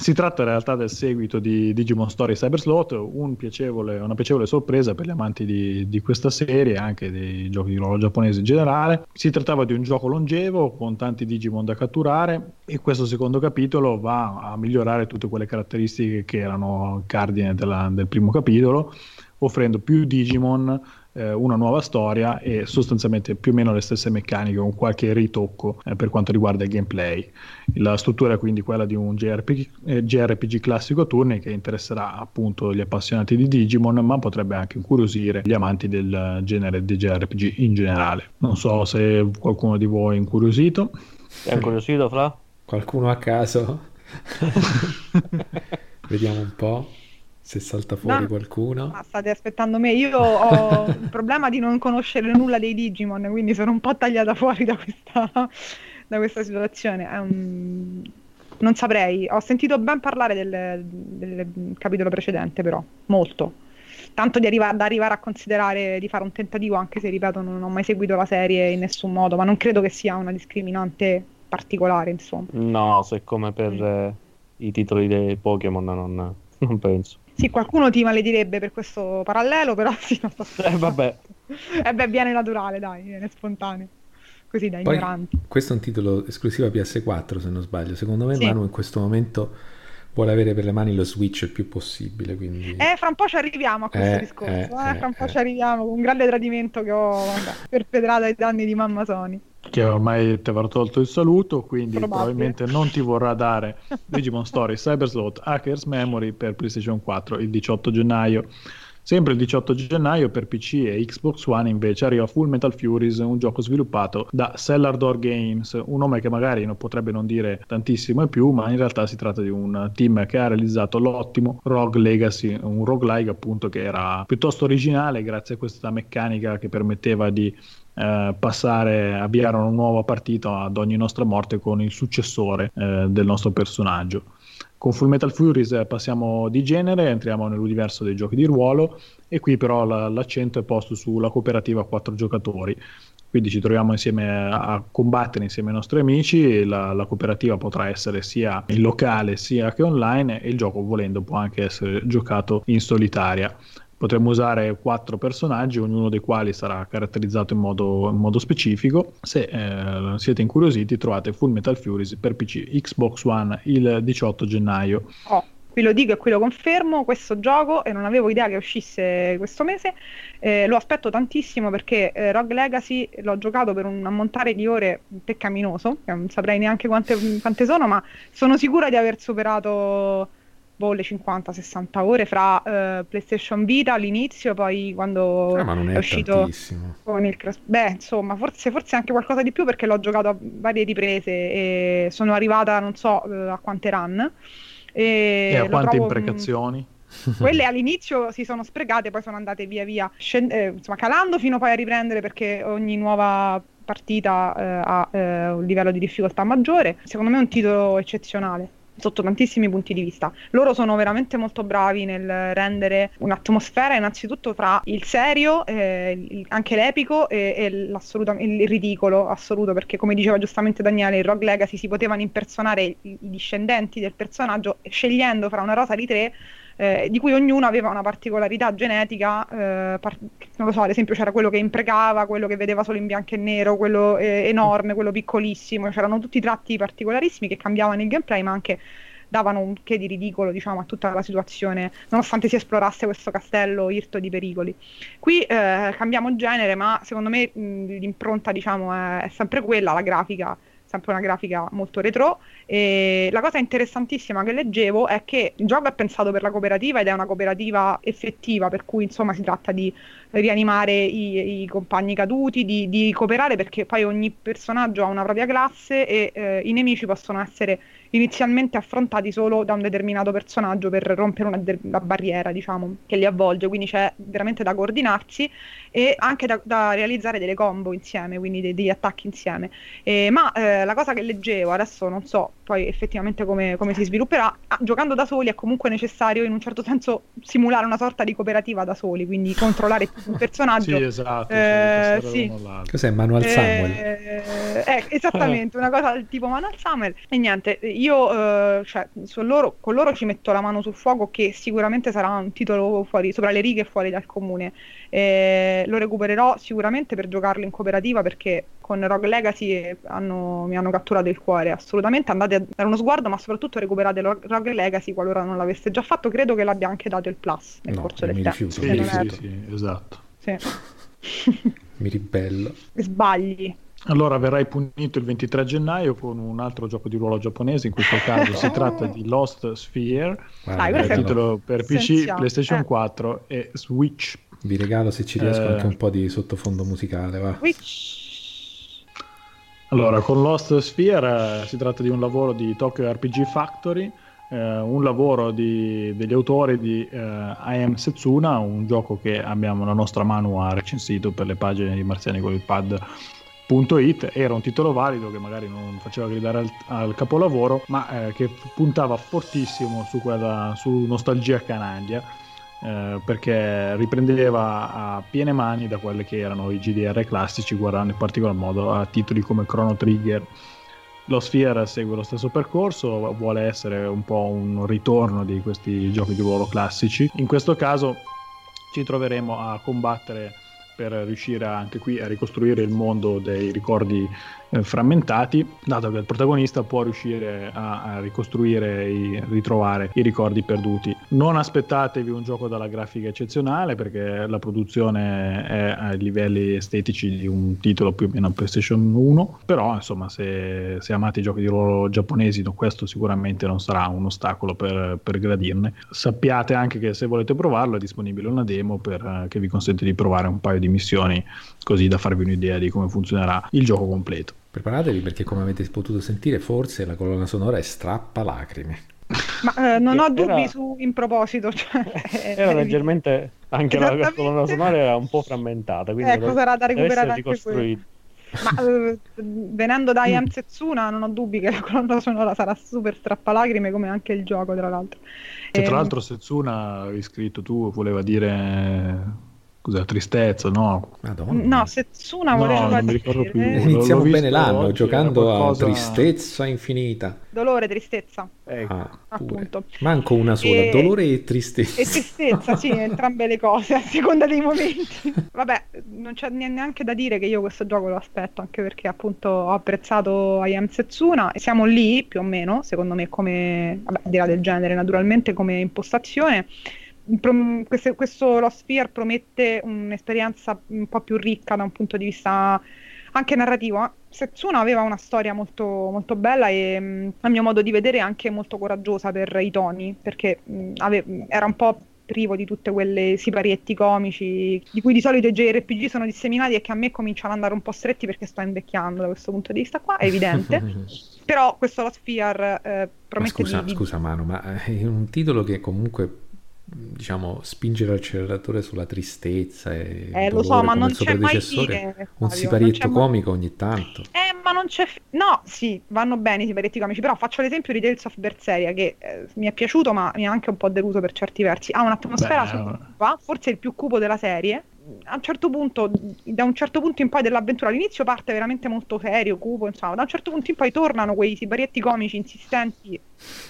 Si tratta in realtà del seguito di Digimon Story Cyber Slot, un piacevole, una piacevole sorpresa per gli amanti di, di questa serie e anche dei giochi di ruolo giapponesi in generale. Si trattava di un gioco longevo con tanti Digimon da catturare e questo secondo capitolo va a migliorare tutte quelle caratteristiche che erano cardine della, del primo capitolo, offrendo più Digimon eh, una nuova storia e sostanzialmente più o meno le stesse meccaniche con qualche ritocco eh, per quanto riguarda il gameplay. La struttura è quindi quella di un JRPG, eh, JRPG classico turni che interesserà appunto gli appassionati di Digimon ma potrebbe anche incuriosire gli amanti del genere di JRPG in generale. Non so se qualcuno di voi è incuriosito. È incuriosito Fra? Qualcuno a caso? Vediamo un po' se salta fuori no, qualcuno. Ma state aspettando me. Io ho il problema di non conoscere nulla dei Digimon, quindi sono un po' tagliata fuori da questa, da questa situazione. Un... Non saprei. Ho sentito ben parlare del, del, capitolo precedente, però, molto. Tanto di arriva- da arrivare a considerare di fare un tentativo, anche se, ripeto, non ho mai seguito la serie in nessun modo, ma non credo che sia una discriminante particolare, insomma. No, se come per mm. eh, i titoli dei Pokémon non, non penso. Sì, qualcuno ti maledirebbe per questo parallelo, però sì, non sto Eh, vabbè. eh beh, viene naturale, dai, viene spontaneo. Così da Poi, ignoranti. Questo è un titolo esclusivo a PS4, se non sbaglio. Secondo me sì. Manu in questo momento vuole avere per le mani lo Switch il più possibile. Quindi... Eh, fra un po' ci arriviamo a questo eh, discorso. Eh, eh, fra un po' eh. ci arriviamo con un grande tradimento che ho perpetrato ai danni di mamma Sony. Che ormai ti avrà tolto il saluto, quindi Probabile. probabilmente non ti vorrà dare Digimon Story Cyber Slot Hackers Memory per PlayStation 4 il 18 gennaio. Sempre il 18 gennaio per PC e Xbox One invece arriva Full Metal Furies, un gioco sviluppato da Cellar Door Games, un nome che magari non potrebbe non dire tantissimo e più, ma in realtà si tratta di un team che ha realizzato l'ottimo Rogue Legacy, un roguelike appunto che era piuttosto originale grazie a questa meccanica che permetteva di eh, passare, avviare una nuova partita ad ogni nostra morte con il successore eh, del nostro personaggio. Con Full Metal Furies eh, passiamo di genere, entriamo nell'universo dei giochi di ruolo e qui però la, l'accento è posto sulla cooperativa a quattro giocatori. Quindi ci troviamo insieme a combattere insieme ai nostri amici, la, la cooperativa potrà essere sia in locale sia che online e il gioco volendo può anche essere giocato in solitaria. Potremmo usare quattro personaggi, ognuno dei quali sarà caratterizzato in modo, in modo specifico. Se eh, siete incuriositi, trovate Full Metal Furies per PC Xbox One il 18 gennaio. Oh, qui lo dico e qui lo confermo, questo gioco, e non avevo idea che uscisse questo mese, eh, lo aspetto tantissimo perché eh, Rogue Legacy l'ho giocato per un ammontare di ore peccaminoso, non saprei neanche quante, quante sono, ma sono sicura di aver superato boh, le 50-60 ore fra uh, PlayStation Vita all'inizio, poi quando ah, è, è, uscito tantissimo. con il Crash. Beh, insomma, forse, forse, anche qualcosa di più perché l'ho giocato a varie riprese e sono arrivata non so uh, a quante run. E, e a quante trovo, imprecazioni? quelle all'inizio si sono sprecate, poi sono andate via via scend- eh, insomma, calando fino poi a riprendere perché ogni nuova partita eh, ha eh, un livello di difficoltà maggiore. Secondo me è un titolo eccezionale sotto tantissimi punti di vista. Loro sono veramente molto bravi nel rendere un'atmosfera innanzitutto fra il serio, eh, anche l'epico e, e il ridicolo assoluto, perché come diceva giustamente Daniele, in Rogue Legacy si potevano impersonare i, i discendenti del personaggio scegliendo fra una rosa di tre eh, di cui ognuno aveva una particolarità genetica, eh, par- non lo so, ad esempio c'era quello che imprecava, quello che vedeva solo in bianco e nero, quello eh, enorme, quello piccolissimo, c'erano tutti tratti particolarissimi che cambiavano il gameplay, ma anche davano un che di ridicolo diciamo, a tutta la situazione, nonostante si esplorasse questo castello irto di pericoli. Qui eh, cambiamo genere, ma secondo me mh, l'impronta diciamo, è, è sempre quella, la grafica sempre una grafica molto retro. E la cosa interessantissima che leggevo è che il gioco è pensato per la cooperativa ed è una cooperativa effettiva, per cui insomma si tratta di rianimare i, i compagni caduti, di, di, cooperare perché poi ogni personaggio ha una propria classe e eh, i nemici possono essere inizialmente affrontati solo da un determinato personaggio per rompere una, de- una barriera, diciamo, che li avvolge, quindi c'è veramente da coordinarsi e anche da, da realizzare delle combo insieme, quindi de- degli attacchi insieme. Eh, ma eh, la cosa che leggevo, adesso non so poi effettivamente come, come si svilupperà, ah, giocando da soli è comunque necessario in un certo senso simulare una sorta di cooperativa da soli, quindi controllare un personaggio. sì, esatto. Eh, sì. Cos'è Manuel eh, Samuel? Eh, esattamente, una cosa del tipo Manuel Samuel. E niente, io eh, cioè, loro, con loro ci metto la mano sul fuoco che sicuramente sarà un titolo fuori, sopra le righe fuori dal comune. Eh, lo recupererò sicuramente per giocarlo in cooperativa perché con Rogue Legacy hanno, mi hanno catturato il cuore. Assolutamente andate a dare uno sguardo, ma soprattutto recuperate Rogue Legacy qualora non l'aveste già fatto. Credo che l'abbia anche dato il plus nel no, corso del tempo. Sì, sì, sì, esatto. Sì. mi ribello. Sbagli. Allora verrai punito il 23 gennaio con un altro gioco di ruolo giapponese, in questo caso si tratta di Lost Sphere, Dai, ah, titolo per PC, PlayStation eh. 4 e Switch. Vi regalo se ci riesco eh... anche un po' di sottofondo musicale, va. Switch. Allora, con Lost Sphere eh, si tratta di un lavoro di Tokyo RPG Factory, eh, un lavoro di, degli autori di eh, Am Setsuna, un gioco che abbiamo la nostra mano ha recensito per le pagine di Marziani con il pad It era un titolo valido che magari non faceva gridare al, al capolavoro, ma eh, che puntava fortissimo su, quella, su nostalgia canaglia. Eh, perché riprendeva a piene mani da quelli che erano i GDR classici, guardando in particolar modo a titoli come Chrono Trigger. Lo Sphere segue lo stesso percorso, vuole essere un po' un ritorno di questi giochi di ruolo classici. In questo caso ci troveremo a combattere per riuscire anche qui a ricostruire il mondo dei ricordi eh, frammentati, dato che il protagonista può riuscire a, a ricostruire e ritrovare i ricordi perduti. Non aspettatevi un gioco dalla grafica eccezionale perché la produzione è ai livelli estetici di un titolo più o meno PlayStation 1, però insomma se, se amate i giochi di ruolo giapponesi questo sicuramente non sarà un ostacolo per, per gradirne. Sappiate anche che se volete provarlo è disponibile una demo per, che vi consente di provare un paio di missioni così da farvi un'idea di come funzionerà il gioco completo. Preparatevi perché come avete potuto sentire forse la colonna sonora è strappa lacrime. Ma eh, non ho dubbi era... su in proposito. Cioè, era leggermente anche la colonna sonora era un po' frammentata. Quindi ecco, sarà da recuperare anche quello. Ma eh, venendo da IM Setsuna non ho dubbi che la colonna sonora sarà super strappalacrime come anche il gioco tra l'altro. Che tra ehm, l'altro Setsuna, avevi scritto tu, voleva dire Cos'è, tristezza, no? Madonna. No, Setsuna no, voleva non mi ricordo più. Iniziamo bene l'anno oggi, giocando qualcosa... a tristezza infinita. Dolore, tristezza. Ecco, ah, appunto. Manco una sola, e... dolore e tristezza. E tristezza, sì, entrambe le cose, a seconda dei momenti. Vabbè, non c'è neanche da dire che io questo gioco lo aspetto, anche perché appunto ho apprezzato I Am Setsuna e siamo lì, più o meno, secondo me, come, vabbè, al di là del genere, naturalmente, come impostazione questo, questo Lost Sphere promette un'esperienza un po' più ricca da un punto di vista anche narrativo. Setsuna aveva una storia molto, molto bella e a mio modo di vedere anche molto coraggiosa per i toni, perché ave- era un po' privo di tutte quelle siparietti comici di cui di solito i JRPG sono disseminati e che a me cominciano ad andare un po' stretti perché sto invecchiando da questo punto di vista qua, è evidente. Però questo Lost Sphere eh, promette ma scusa, di... Scusa Manu, ma è un titolo che comunque diciamo, spingere l'acceleratore sulla tristezza e eh, lo so, ma non c'è mai fine, un siparietto comico ogni tanto. Eh, ma non c'è fi- No, sì, vanno bene i siparietti comici, però faccio l'esempio di Tales of Berseria che eh, mi è piaciuto, ma mi ha anche un po' deluso per certi versi. Ha un'atmosfera Beh, forse il più cupo della serie, a un certo punto, da un certo punto in poi dell'avventura, all'inizio parte veramente molto serio, cupo, insomma, da un certo punto in poi tornano quei sibarietti comici insistenti.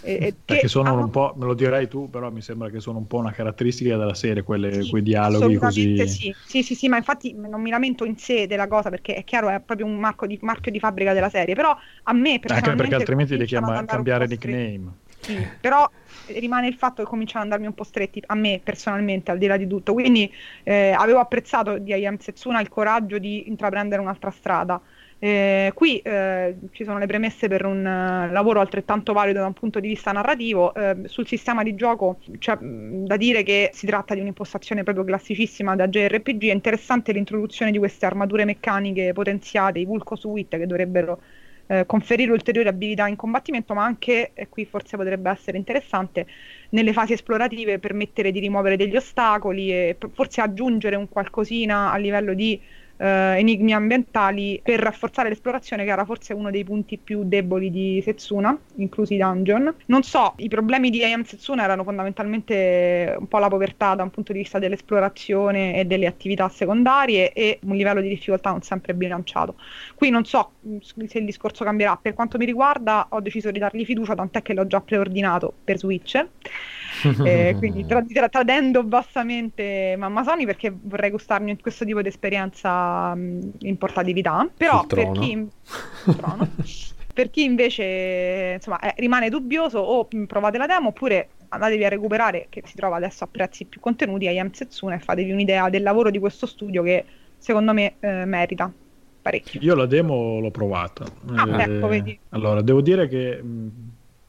E, che, che sono hanno... un po', me lo direi tu, però mi sembra che sono un po' una caratteristica della serie, quelle, sì, quei dialoghi così. Sì. sì, sì, sì, ma infatti non mi lamento in sé della cosa perché è chiaro, è proprio un di, marchio di fabbrica della serie, però a me personalmente... Anche perché altrimenti devi chiama, cambiare nickname. Sì, però rimane il fatto che cominciano ad andarmi un po' stretti a me personalmente, al di là di tutto. Quindi eh, avevo apprezzato di Ayam Setsuna il coraggio di intraprendere un'altra strada. Eh, qui eh, ci sono le premesse per un uh, lavoro altrettanto valido da un punto di vista narrativo. Eh, sul sistema di gioco c'è mh, da dire che si tratta di un'impostazione proprio classicissima da JRPG. È interessante l'introduzione di queste armature meccaniche potenziate, i Vulco Suite, che dovrebbero eh, conferire ulteriori abilità in combattimento, ma anche, e qui forse potrebbe essere interessante, nelle fasi esplorative permettere di rimuovere degli ostacoli e forse aggiungere un qualcosina a livello di eh, enigmi ambientali per rafforzare l'esplorazione, che era forse uno dei punti più deboli di Setsuna, inclusi i dungeon. Non so, i problemi di AM Setsuna erano fondamentalmente un po' la povertà da un punto di vista dell'esplorazione e delle attività secondarie e un livello di difficoltà non sempre bilanciato. Qui non so se il discorso cambierà. Per quanto mi riguarda, ho deciso di dargli fiducia, tant'è che l'ho già preordinato per Switch eh, quindi tra- tradendo bassamente Mamma Sony perché vorrei gustarmi questo tipo di esperienza mh, in portatività. Però per chi, per chi invece insomma, eh, rimane dubbioso o provate la demo oppure andatevi a recuperare che si trova adesso a prezzi più contenuti a Yam Setsuna e fatevi un'idea del lavoro di questo studio che secondo me eh, merita parecchio. Io la demo l'ho provata. Ah, ecco, vedi. allora devo dire che mh,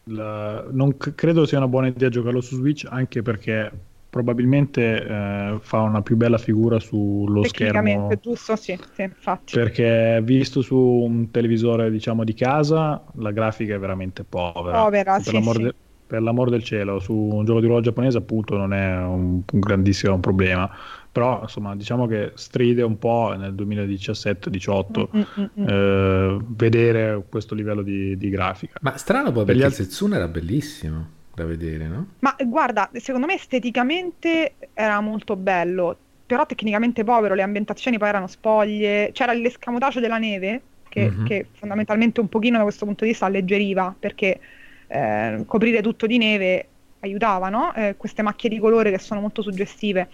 la, non c- credo sia una buona idea giocarlo su Switch anche perché probabilmente eh, fa una più bella figura sullo schermo. giusto sì, sì infatti. Perché visto su un televisore diciamo di casa la grafica è veramente povera. Povera per, sì, l'amor sì. De- per l'amor del cielo su un gioco di ruolo giapponese appunto non è un, un grandissimo problema però insomma diciamo che stride un po' nel 2017-18 mm, mm, mm, eh, vedere questo livello di, di, grafica. Ma strano poi perché altri... Setsuna era bellissimo da vedere, no? Ma guarda, secondo me esteticamente era molto bello, però tecnicamente povero, le ambientazioni poi erano spoglie, c'era l'escamotaggio della neve che, mm-hmm. che fondamentalmente un pochino da questo punto di vista alleggeriva perché eh, coprire tutto di neve aiutava, no? Eh, queste macchie di colore che sono molto suggestive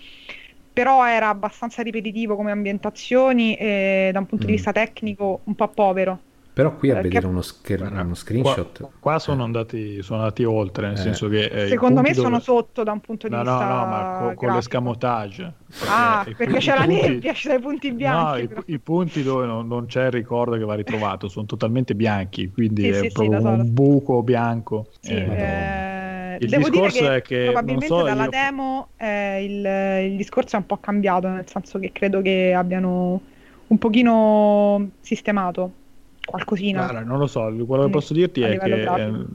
però era abbastanza ripetitivo come ambientazioni e da un punto mm. di vista tecnico un po' povero. Però qui a Perché... vedere uno, scher- uno screenshot. Qua, qua sono, eh. andati, sono, andati, oltre, nel eh. senso che. Eh, Secondo me sono sotto da un punto di no, vista. No, no, ma con, con l'escamotage. Ah, perché, perché c'è la nebbia, ci sono i punti bianchi. No, i, i, punti dove non, non, c'è il ricordo che va ritrovato sono totalmente bianchi, quindi sì, è sì, proprio sì, un buco bianco. Sì, eh, eh il Devo discorso dire che, è che probabilmente so, dalla io... demo eh, il, il, discorso è un po' cambiato, nel senso che credo che abbiano un pochino sistemato qualcosina. Guarda, non lo so, quello che posso dirti è che eh,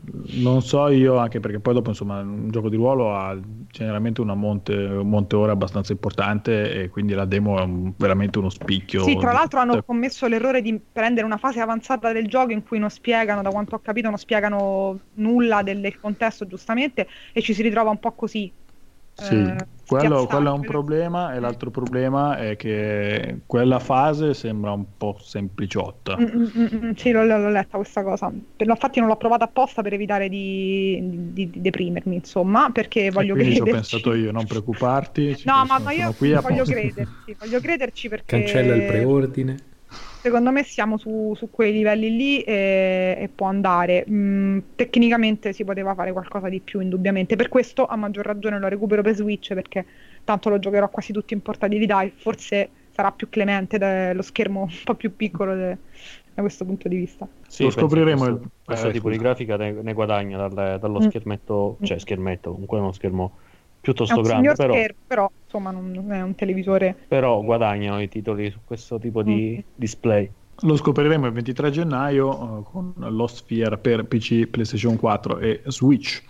non so io, anche perché poi dopo insomma un gioco di ruolo ha generalmente una monte, un monte ore abbastanza importante e quindi la demo è un, veramente uno spicchio. Sì, tra l'altro hanno commesso l'errore di prendere una fase avanzata del gioco in cui non spiegano, da quanto ho capito, non spiegano nulla del, del contesto giustamente e ci si ritrova un po' così. Sì, eh, quello, quello, è un problema e l'altro problema è che quella fase sembra un po' sempliciotta. Mm, mm, mm, mm sì, l'ho, l'ho, letta questa cosa. Infatti non l'ho provata apposta per evitare di, di, di deprimermi, insomma, perché voglio crederci. ci ho pensato io, non preoccuparti. No, ma, ma io voglio crederci, voglio crederci perché... Cancella il preordine secondo me siamo su, su quei livelli lì e, e può andare. Mm, tecnicamente si poteva fare qualcosa di più, indubbiamente. Per questo, a maggior ragione, lo recupero per Switch perché tanto lo giocherò quasi tutto in portatilità e forse sarà più clemente lo schermo un po' più piccolo de, da questo punto di vista. Sì, lo scopriremo. Questo, il... questo eh, tipo scusa. di grafica ne, ne guadagna dal, dallo mm. schermetto, cioè schermetto, comunque uno schermo piuttosto grande, però... Schermo, però insomma non è un televisore. Però guadagnano i titoli su questo tipo di mm. display. Lo scopriremo il 23 gennaio uh, con Lost Sphere per PC, PlayStation 4 e Switch.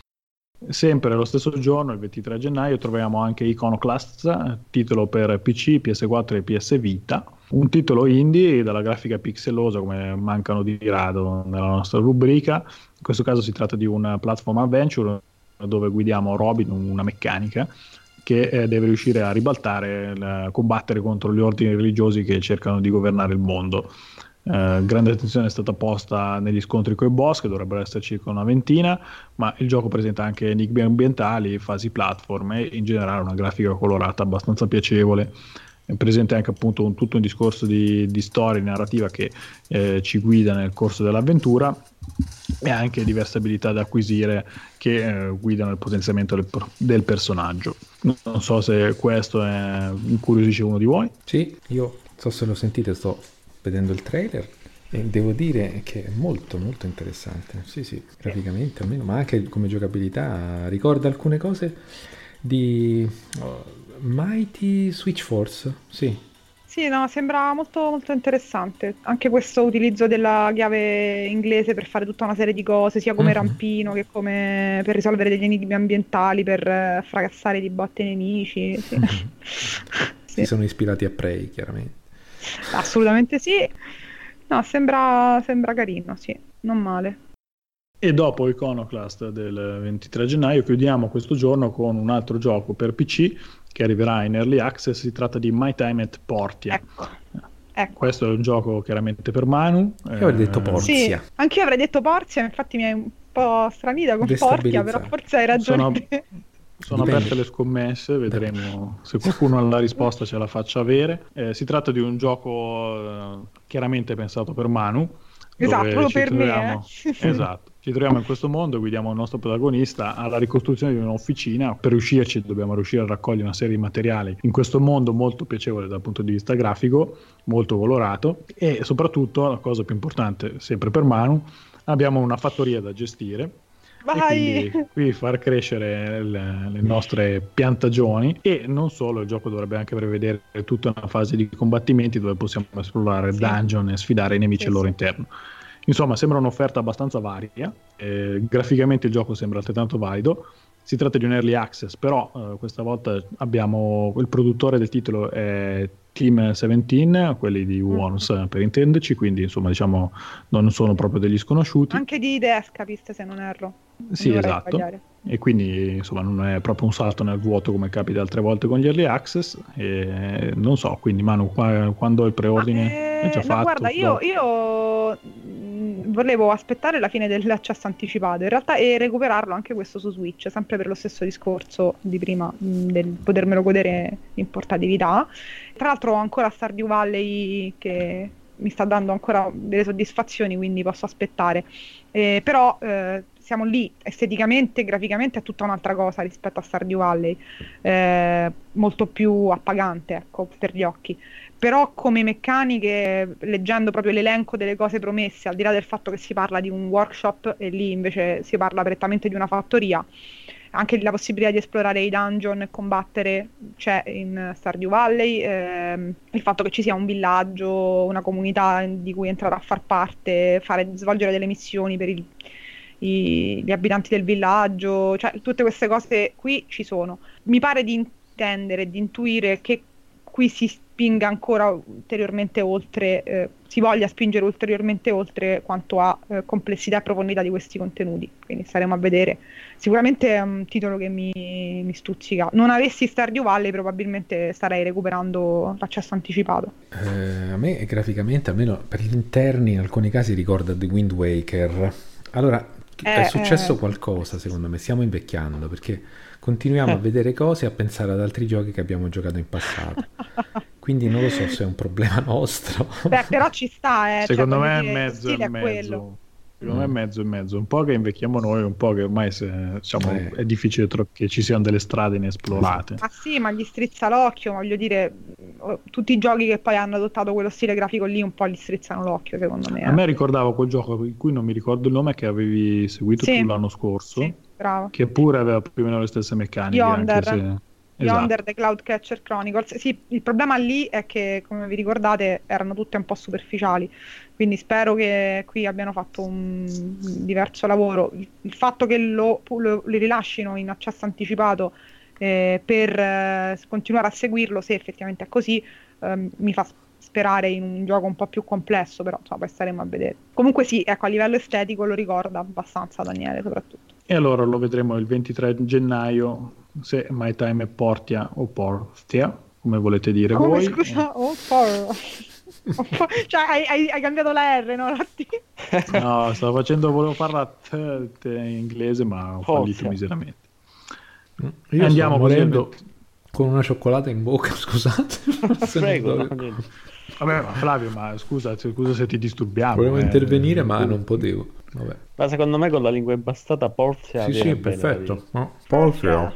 Sempre lo stesso giorno, il 23 gennaio, troviamo anche Iconoclast, titolo per PC, PS4 e PS Vita. Un titolo indie dalla grafica pixelosa, come mancano di rado nella nostra rubrica. In questo caso si tratta di un platform adventure dove guidiamo Robin, una meccanica, che eh, deve riuscire a ribaltare, a combattere contro gli ordini religiosi che cercano di governare il mondo. Eh, grande attenzione è stata posta negli scontri con i boss, che dovrebbero essere circa una ventina, ma il gioco presenta anche enigmi ambientali, fasi platform e in generale una grafica colorata abbastanza piacevole. È presente anche appunto un, tutto un discorso di, di storia narrativa che eh, ci guida nel corso dell'avventura e anche diverse abilità da acquisire che eh, guidano il potenziamento del, del, personaggio. Non so se questo è, incuriosisce uno di voi. Sì, io so se lo sentite, sto vedendo il trailer e devo dire che è molto molto interessante. Sì, sì, graficamente almeno, ma anche come giocabilità ricorda alcune cose di oh, Mighty Switch Force, sì, Sì, no, sembra molto, molto interessante. Anche questo utilizzo della chiave inglese per fare tutta una serie di cose, sia come mm-hmm. rampino che come per risolvere degli enigmi ambientali, per uh, fracassare di botte nemici. Sì. Mm-hmm. sì. Si sono ispirati a Prey, chiaramente. Assolutamente sì. No, sembra, sembra carino, sì, non male. E dopo Iconoclast del 23 gennaio chiudiamo questo giorno con un altro gioco per PC che arriverà in early access. Si tratta di My Time at Portia. Ecco. Ecco. Questo è un gioco chiaramente per Manu. Io avrei detto Portia. Sì, anch'io avrei detto Portia, infatti mi hai un po' stranita con Portia, però forse hai ragione. Sono, sono aperte le scommesse, vedremo se qualcuno ha la risposta ce la faccia avere. Eh, si tratta di un gioco eh, chiaramente pensato per Manu. Esatto, proprio per troviamo... me. Eh? esatto. Ci troviamo in questo mondo, guidiamo il nostro protagonista alla ricostruzione di un'officina. Per riuscirci dobbiamo riuscire a raccogliere una serie di materiali in questo mondo molto piacevole dal punto di vista grafico, molto colorato e soprattutto, la cosa più importante, sempre per Manu, abbiamo una fattoria da gestire Vai! qui far crescere le, le, nostre piantagioni e non solo, il gioco dovrebbe anche prevedere tutta una fase di combattimenti dove possiamo esplorare sì. dungeon e sfidare i nemici sì, al loro sì. interno. Insomma, sembra un'offerta abbastanza varia, eh, graficamente il gioco sembra altrettanto valido. Si tratta di un early access, però eh, questa volta abbiamo il produttore del titolo è Team 17, quelli di Worms mm-hmm. per intenderci, quindi insomma diciamo non sono proprio degli sconosciuti. Anche di The Escapist se non erro. Sì, esatto. Sbagliare. E quindi insomma non è proprio un salto nel vuoto come capita altre volte con gli early access. E non so, quindi Manu, qua, quando il preordine eh, è già no, fatto? Guarda, io, io volevo aspettare la fine dell'accesso anticipato in realtà e recuperarlo anche questo su Switch, sempre per lo stesso discorso di prima del potermelo godere in portatività. Tra l'altro ho ancora Stardew Valley che mi sta dando ancora delle soddisfazioni, quindi posso aspettare. Eh, però eh, siamo lì esteticamente, graficamente è tutta un'altra cosa rispetto a Stardew Valley, eh, molto più appagante ecco, per gli occhi. Però come meccaniche, leggendo proprio l'elenco delle cose promesse, al di là del fatto che si parla di un workshop e lì invece si parla prettamente di una fattoria, anche la possibilità di esplorare i dungeon e combattere c'è in Stardew Valley, ehm, il fatto che ci sia un villaggio, una comunità di cui entrare a far parte, fare, svolgere delle missioni per il, i, gli abitanti del villaggio, cioè tutte queste cose qui ci sono. Mi pare di intendere, di intuire che qui si spinga ancora ulteriormente oltre, eh, si voglia spingere ulteriormente oltre quanto a eh, complessità e profondità di questi contenuti. Quindi staremo a vedere. Sicuramente è un titolo che mi, mi stuzzica. Non avessi Stardew Valley, probabilmente starei recuperando l'accesso anticipato. Eh, a me graficamente, almeno per gli interni, in alcuni casi ricorda The Wind Waker. Allora, è successo eh. qualcosa secondo me, stiamo invecchiando perché continuiamo a eh. vedere cose e a pensare ad altri giochi che abbiamo giocato in passato. Quindi non lo so se è un problema nostro. Beh, però ci sta, eh. Cioè, Secondo cioè, me è mezzo e mezzo. Secondo mm. me è mezzo e mezzo, un po' che invecchiamo noi, un po' che ormai se, diciamo, eh. è difficile tro- che ci siano delle strade inesplorate. Ah sì, ma gli strizza l'occhio, voglio dire, tutti i giochi che poi hanno adottato quello stile grafico lì un po' gli strizzano l'occhio, secondo me. A me ricordavo quel gioco di cui non mi ricordo il nome che avevi seguito sì. tu l'anno scorso, sì, che pure aveva più o meno le stesse meccaniche. Yonder. Se... Yonder esatto. The Cloud Catcher Chronicles. Sì, il problema lì è che, come vi ricordate, erano tutte un po' superficiali. Quindi spero che qui abbiano fatto un diverso lavoro. Il fatto che lo, lo, li rilascino in accesso anticipato eh, per eh, continuare a seguirlo, se effettivamente è così, eh, mi fa sperare in un gioco un po' più complesso, però insomma, poi staremo a vedere. Comunque sì, ecco, a livello estetico lo ricorda abbastanza Daniele, soprattutto. E allora lo vedremo il 23 gennaio se My Time è Portia o Portia, come volete dire come, voi. Scusa, oh, por... cioè hai, hai, hai, cambiato la R, no? T. no, stavo facendo, volevo farla t, t in inglese, ma ho fallito miseramente. Io Andiamo morendo con una cioccolata in bocca, scusate. Prego. Vabbè, ma Flavio, ma scusa, scusa se ti disturbiamo. Volevo eh, intervenire, ma non potevo. Vabbè. Ma secondo me con la lingua impastata Portia. Sì, sì, perfetto. No? Portia.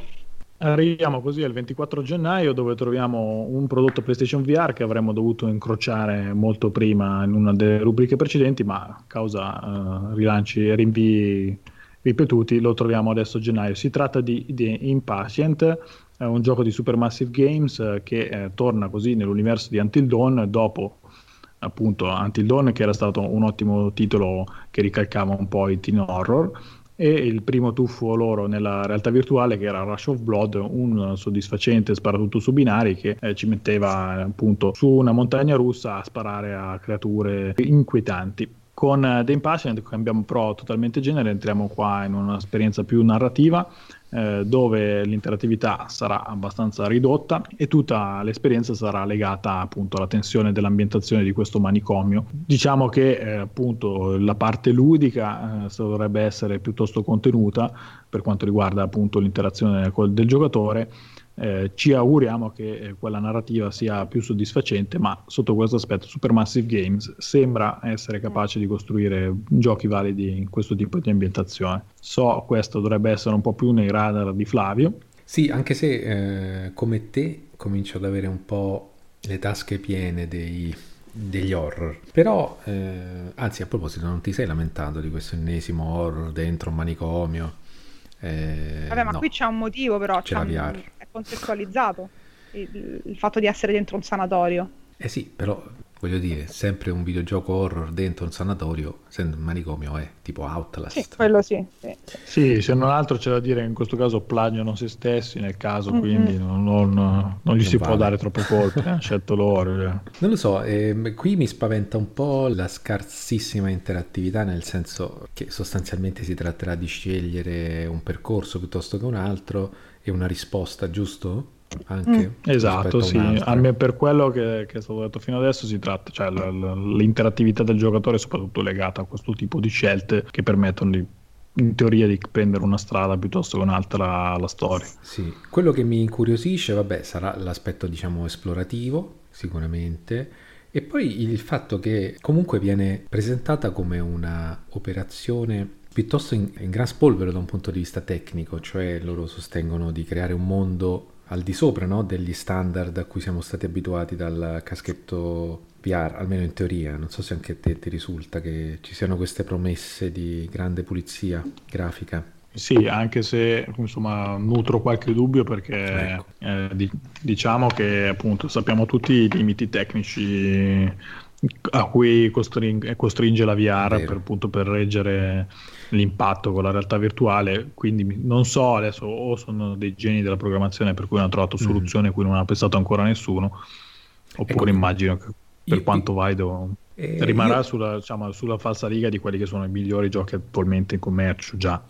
Arriviamo così al 24 gennaio dove troviamo un prodotto PlayStation VR che avremmo dovuto incrociare molto prima in una delle rubriche precedenti, ma a causa uh, rilanci e rinvii ripetuti lo troviamo adesso a gennaio. Si tratta di, di Impatient, è un gioco di Supermassive Games eh, che eh, torna così nell'universo di Until Dawn dopo appunto Until Dawn che era stato un ottimo titolo che ricalcava un po' i teen horror e il primo tuffo loro nella realtà virtuale che era Rush of Blood, un soddisfacente sparatutto su binari che eh, ci metteva appunto su una montagna russa a sparare a creature inquietanti. Con The Impatient cambiamo però totalmente genere, entriamo qua in un'esperienza più narrativa eh, dove l'interattività sarà abbastanza ridotta e tutta l'esperienza sarà legata appunto alla tensione dell'ambientazione di questo manicomio. Diciamo che eh, appunto la parte ludica eh, dovrebbe essere piuttosto contenuta per quanto riguarda appunto l'interazione col, del giocatore eh, ci auguriamo che eh, quella narrativa sia più soddisfacente, ma sotto questo aspetto Supermassive Games sembra essere capace di costruire giochi validi in questo tipo di ambientazione. So, questo dovrebbe essere un po' più nei radar di Flavio. Sì, anche se eh, come te comincio ad avere un po' le tasche piene dei, degli horror. Però, eh, anzi, a proposito, non ti sei lamentato di questo ennesimo horror dentro un manicomio? Eh, Vabbè, ma no. qui c'è un motivo, però. C'è, c'è la VR. Un contestualizzato il, il fatto di essere dentro un sanatorio. Eh sì, però voglio dire, sempre un videogioco horror dentro un sanatorio, essendo un manicomio è tipo Outlast. Sì, quello sì. Sì, sì se non altro c'è da dire che in questo caso plagiano se stessi nel caso, mm-hmm. quindi non, non, non gli non si vale. può dare troppo colpe, hanno scelto loro. Cioè. Non lo so, eh, qui mi spaventa un po' la scarsissima interattività, nel senso che sostanzialmente si tratterà di scegliere un percorso piuttosto che un altro e una risposta, giusto? Anche mm. Esatto, sì, almeno per quello che, che, è stato detto fino adesso si tratta, cioè l- l- l'interattività del giocatore è soprattutto legata a questo tipo di scelte che permettono di in teoria di prendere una strada piuttosto che un'altra alla storia. Sì, quello che mi incuriosisce, vabbè, sarà l'aspetto diciamo esplorativo, sicuramente, e poi il fatto che comunque viene presentata come una operazione piuttosto in, in gran spolvero da un punto di vista tecnico, cioè loro sostengono di creare un mondo al di sopra no, degli standard a cui siamo stati abituati dal caschetto VR, almeno in teoria. Non so se anche a te ti risulta che ci siano queste promesse di grande pulizia grafica. Sì, anche se insomma nutro qualche dubbio perché ecco. eh, di, diciamo che appunto sappiamo tutti i limiti tecnici a cui costring- costringe la VR per, appunto, per reggere l'impatto con la realtà virtuale. Quindi non so adesso, o sono dei geni della programmazione per cui hanno trovato mm. soluzioni mm. a cui non ha pensato ancora nessuno, oppure ecco, immagino che per io, quanto valido eh, rimarrà io... sulla, diciamo, sulla falsa riga di quelli che sono i migliori giochi attualmente in commercio già.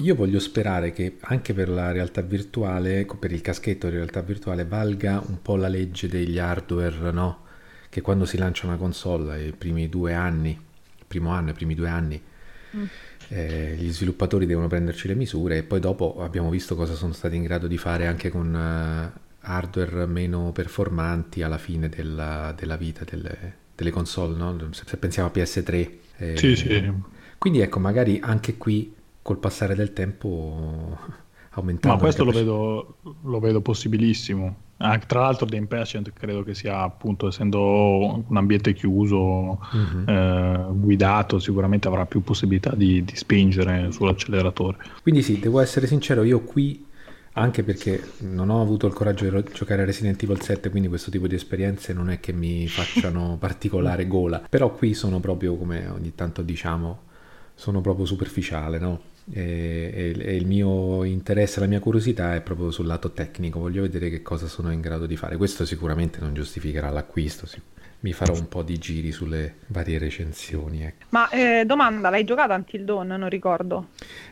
Io voglio sperare che anche per la realtà virtuale, per il caschetto di realtà virtuale, valga un po' la legge degli hardware, no? che quando si lancia una console i primi due anni, il primo anno, i primi due anni, mm. Eh, gli sviluppatori devono prenderci le misure e poi dopo abbiamo visto cosa sono stati in grado di fare anche con uh, hardware meno performanti alla fine della, della vita delle, delle console, no? se, se, pensiamo a PS3. Eh, sì, sì. Quindi ecco, magari anche qui col passare del tempo aumentando. Ma questo lo vedo, lo vedo possibilissimo Ah, tra l'altro The Impatient credo che sia appunto essendo un ambiente chiuso, uh-huh. eh, guidato, sicuramente avrà più possibilità di, di, spingere sull'acceleratore. Quindi sì, devo essere sincero, io qui, anche perché non ho avuto il coraggio di giocare a Resident Evil 7, quindi questo tipo di esperienze non è che mi facciano particolare gola, però qui sono proprio, come ogni tanto diciamo, sono proprio superficiale, no? E, e, e, il mio interesse, la mia curiosità è proprio sul lato tecnico, voglio vedere che cosa sono in grado di fare. Questo sicuramente non giustificherà l'acquisto, mi farò un po' di giri sulle varie recensioni. Ecco. Ma eh, domanda, l'hai giocato Until Dawn? Non ricordo.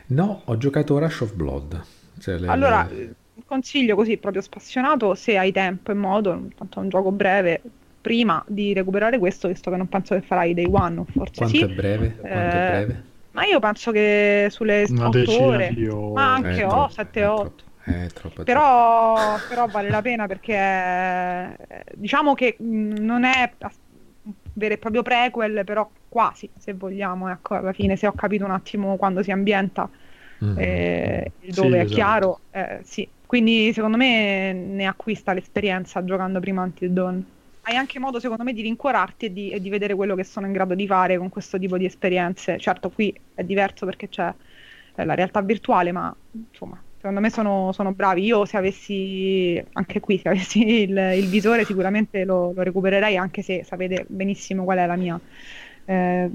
No, ho giocato Rush of Blood. Cioè le, allora, le... consiglio così, proprio spassionato, se hai tempo e modo, tanto è un gioco breve, prima di recuperare questo, visto che non penso che farai dei one, forse Quanto sì. È breve? Quanto eh, è breve? Ma io penso che sulle Una 8 ore, io... ma anche 7-8. Però, però, vale la pena perché diciamo che non è un vero e proprio prequel, però quasi, se vogliamo, ecco, alla fine se ho capito un attimo quando si ambienta mm. eh, dove sì, è esatto. chiaro, eh, sì. Quindi secondo me ne acquista l'esperienza giocando prima Until Dawn hai anche modo, secondo me, di rincuorarti e di, e di, vedere quello che sono in grado di fare con questo tipo di esperienze. Certo, qui è diverso perché c'è eh, la realtà virtuale, ma insomma, secondo me sono, sono, bravi. Io se avessi, anche qui, se avessi il, il visore sicuramente lo, lo, recupererei, anche se sapete benissimo qual è la mia eh,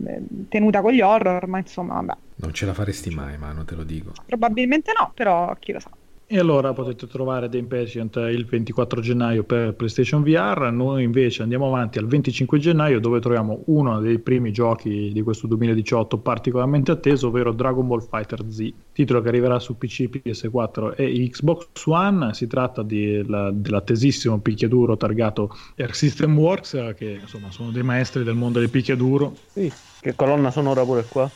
tenuta con gli horror, ma insomma, vabbè. Non ce la faresti mai, ma non te lo dico. Probabilmente no, però chi lo sa. E allora potete trovare The Impatient il 24 gennaio per PlayStation VR, noi invece andiamo avanti al 25 gennaio dove troviamo uno dei primi giochi di questo 2018 particolarmente atteso, ovvero Dragon Ball Fighter Z, titolo che arriverà su PC, PS4 e Xbox One. Si tratta di, la, dell'attesissimo picchiaduro targato Air System Works, che insomma sono dei maestri del mondo del picchiaduro. Sì, che colonna sonora pure qua.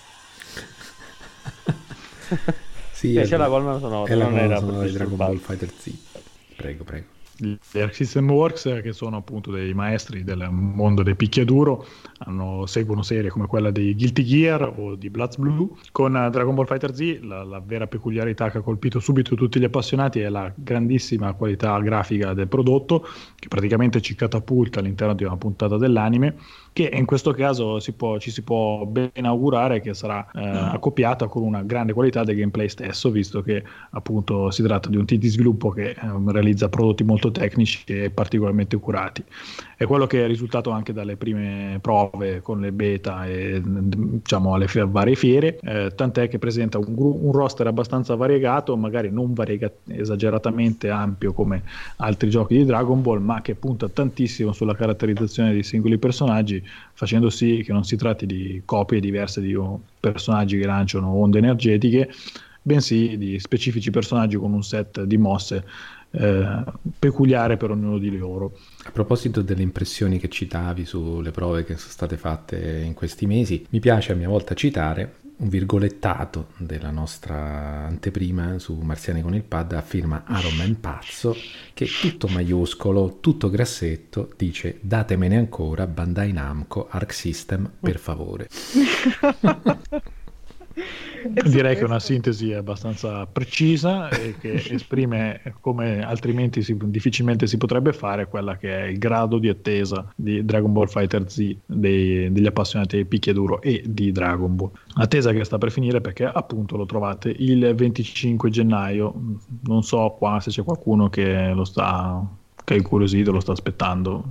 Sì, c'è la colonna sonora, è la colonna sonora di Dragon Ball Fighter Z. Prego, prego. Gli System Works che sono appunto dei maestri del mondo del picchiaduro hanno, seguono serie come quella di Guilty Gear o di Bloods Blue. Con Dragon Ball Fighter Z la, la, vera peculiarità che ha colpito subito tutti gli appassionati è la grandissima qualità grafica del prodotto che praticamente ci catapulta all'interno di una puntata dell'anime che in questo caso si può, ci si può ben augurare che sarà eh, accoppiata con una grande qualità del gameplay stesso visto che appunto si tratta di un team di sviluppo che eh, realizza prodotti molto molto tecnici e particolarmente curati. È quello che è risultato anche dalle prime prove con le beta e diciamo alle f- varie fiere, eh, tant'è che presenta un, gru- un, roster abbastanza variegato, magari non variega- esageratamente ampio come altri giochi di Dragon Ball, ma che punta tantissimo sulla caratterizzazione dei singoli personaggi, facendo sì che non si tratti di copie diverse di personaggi che lanciano onde energetiche, bensì di specifici personaggi con un set di mosse eh, peculiare per ognuno di loro. A proposito delle impressioni che citavi sulle prove che sono state fatte in questi mesi, mi piace a mia volta citare un virgolettato della nostra anteprima su Marziani con il pad a firma Iron Pazzo che tutto maiuscolo, tutto grassetto dice datemene ancora Bandai Namco Arc System per favore. Direi che è una sintesi abbastanza precisa e che esprime come altrimenti si, difficilmente si potrebbe fare quella che è il grado di attesa di Dragon Ball Fighter Z dei, degli appassionati di picchiaduro e di Dragon Ball. Attesa che sta per finire perché appunto lo trovate il 25 gennaio. Non so qua se c'è qualcuno che lo sta che è incuriosito, lo sta aspettando.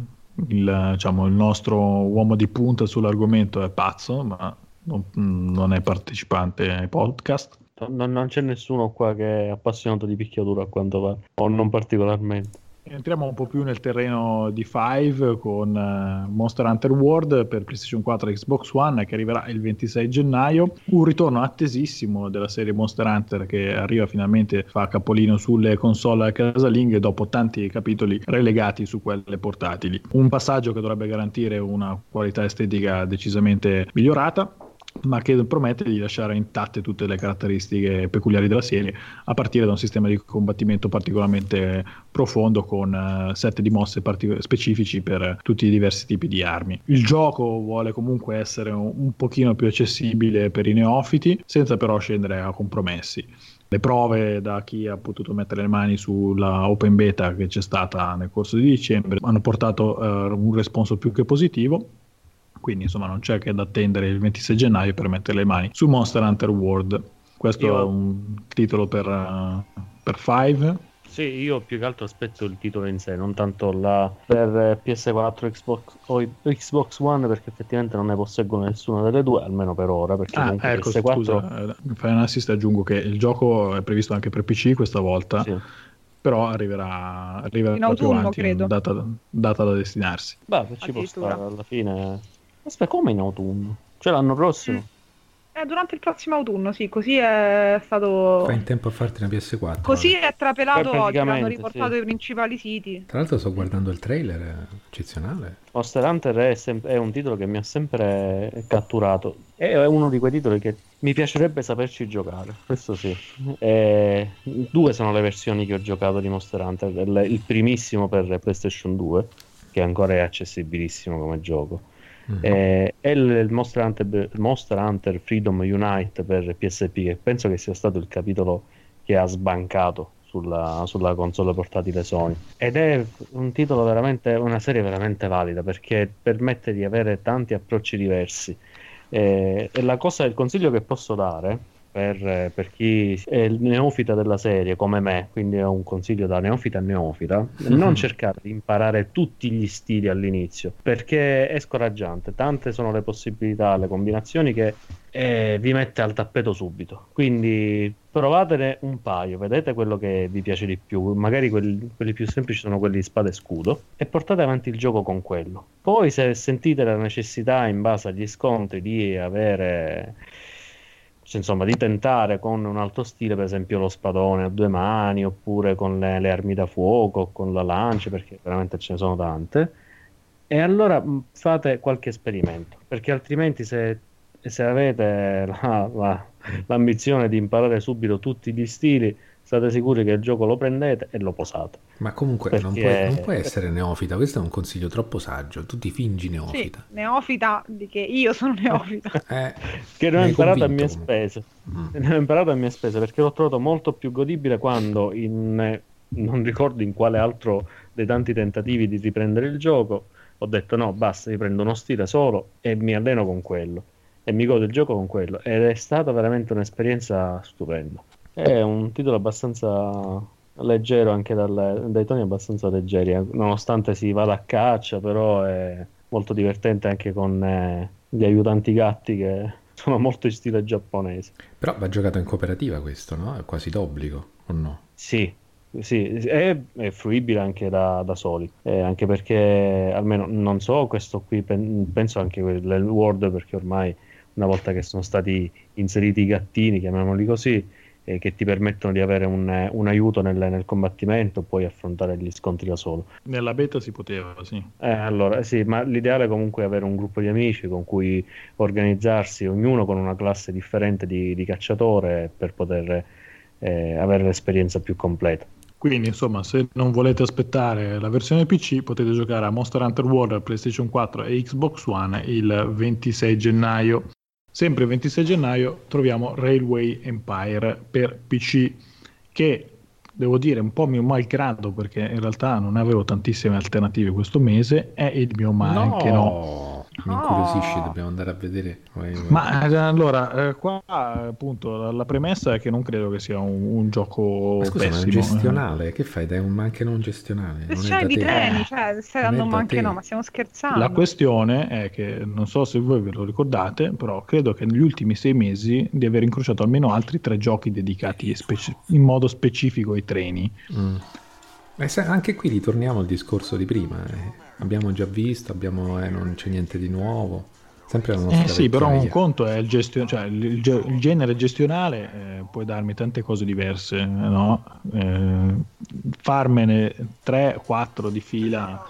Il, diciamo, il nostro uomo di punta sull'argomento è pazzo, ma non, è partecipante ai podcast. Non, non, c'è nessuno qua che è appassionato di picchiatura a quanto va, o non particolarmente. Entriamo un po' più nel terreno di Five con uh, Monster Hunter World per PlayStation 4 e Xbox One che arriverà il 26 gennaio. Un ritorno attesissimo della serie Monster Hunter che arriva finalmente, fa capolino sulle console casalinghe dopo tanti capitoli relegati su quelle portatili. Un passaggio che dovrebbe garantire una qualità estetica decisamente migliorata ma che promette di lasciare intatte tutte le caratteristiche peculiari della serie, a partire da un sistema di combattimento particolarmente profondo con uh, set di mosse partic- specifici per tutti i diversi tipi di armi. Il gioco vuole comunque essere un, un pochino più accessibile per i neofiti, senza però scendere a compromessi. Le prove da chi ha potuto mettere le mani sulla open beta che c'è stata nel corso di dicembre hanno portato uh, un responso più che positivo quindi insomma non c'è che da attendere il 26 gennaio per mettere le mani su Monster Hunter World. Questo io... è un titolo per, uh, per Five. Sì, io più che altro aspetto il titolo in sé, non tanto la per PS4 Xbox, o Xbox One, perché effettivamente non ne posseggono nessuna delle due, almeno per ora. Perché ah, ecco, PS4... scusa, eh, fai un assist aggiungo che il gioco è previsto anche per PC questa volta. Sì però arriverà, arriverà in autunno, avanti, credo. Data, data, da destinarsi. Beh, ci può stare alla fine. Aspetta, come in autunno? Cioè l'anno prossimo? Mm. Eh, durante il prossimo autunno, sì, così è stato... Fai in tempo a farti una PS4. Così è trapelato oggi, hanno riportato sì. i principali siti. Tra l'altro sto guardando il trailer, è eccezionale. Monster Hunter è, sem- è un titolo che mi ha sempre catturato. È uno di quei titoli che mi piacerebbe saperci giocare, questo sì. E... Due sono le versioni che ho giocato di Monster Hunter, il primissimo per PlayStation 2, che ancora è accessibilissimo come gioco Mm-hmm. Eh, e il Monster Hunter, Monster Hunter, Freedom Unite per PSP, che penso che sia stato il capitolo che ha sbancato sulla, sulla console portatile Sony. Ed è un titolo veramente, una serie veramente valida perché permette di avere tanti approcci diversi. Eh, e la cosa, il consiglio che posso dare per, per, chi è il neofita della serie come me, quindi è un consiglio da neofita a neofita, non cercare di imparare tutti gli stili all'inizio, perché è scoraggiante, tante sono le possibilità, le combinazioni che eh, vi mette al tappeto subito. Quindi provatene un paio, vedete quello che vi piace di più, magari quelli, quelli più semplici sono quelli di spada e scudo, e portate avanti il gioco con quello. Poi se sentite la necessità in base agli scontri di avere cioè, insomma, di tentare con un altro stile, per esempio lo spadone a due mani, oppure con le, le armi da fuoco, con la lancia, perché veramente ce ne sono tante. E allora fate qualche esperimento, perché altrimenti se, se avete la, la, l'ambizione di imparare subito tutti gli stili, state sicuri che il gioco lo prendete e lo posate. Ma comunque Perché... non, puoi, non, puoi, essere neofita, questo è un consiglio troppo saggio, tu ti fingi neofita. Sì, neofita di che io sono neofita. eh, che ne ho imparato a mie spese. Mm. Ne ho imparato a mie spese perché l'ho trovato molto più godibile quando in non ricordo in quale altro dei tanti tentativi di riprendere il gioco ho detto no, basta, riprendo uno stile solo e mi alleno con quello e mi godo il gioco con quello ed è stata veramente un'esperienza stupenda. È un titolo abbastanza leggero anche dalle, dai toni abbastanza leggeri, eh, nonostante si vada a caccia, però è molto divertente anche con eh, gli aiutanti gatti che sono molto in stile giapponese. Però va giocato in cooperativa questo, no? È quasi d'obbligo, o no? Sì, sì, è, è fruibile anche da, da soli, eh, anche perché almeno non so, questo qui pen, penso anche nel World perché ormai una volta che sono stati inseriti i gattini, chiamiamoli così, eh, che ti permettono di avere un, un aiuto nel, nel, combattimento, puoi affrontare gli scontri da solo. Nella beta si poteva, sì. Eh, allora, sì, ma l'ideale comunque è avere un gruppo di amici con cui organizzarsi, ognuno con una classe differente di, di cacciatore per poter eh, avere l'esperienza più completa. Quindi, insomma, se non volete aspettare la versione PC, potete giocare a Monster Hunter World PlayStation 4 e Xbox One il 26 gennaio. Sempre il 26 gennaio troviamo Railway Empire per PC che devo dire un po' mio malgrado perché in realtà non avevo tantissime alternative questo mese è il mio ma no. anche no mi incuriosisce, oh. dobbiamo andare a vedere. Ma eh, allora, eh, qua appunto la, premessa è che non credo che sia un, un gioco ma scusa, pessimo. Ma gestionale, che fai? Dai un ma anche non gestionale. Non c'è di treni, cioè stai dando un ma anche no, ma stiamo scherzando. La questione è che, non so se voi ve lo ricordate, però credo che negli ultimi sei mesi di aver incrociato almeno altri tre giochi dedicati speci- in modo specifico ai treni. Mm. Eh, anche qui ritorniamo al discorso di prima. Eh abbiamo già visto, abbiamo, eh, non c'è niente di nuovo. Sempre la nostra eh sì, però un conto è il, gestio- cioè, il, il genere gestionale, eh, puoi darmi tante cose diverse, no? eh, farmene 3-4 di fila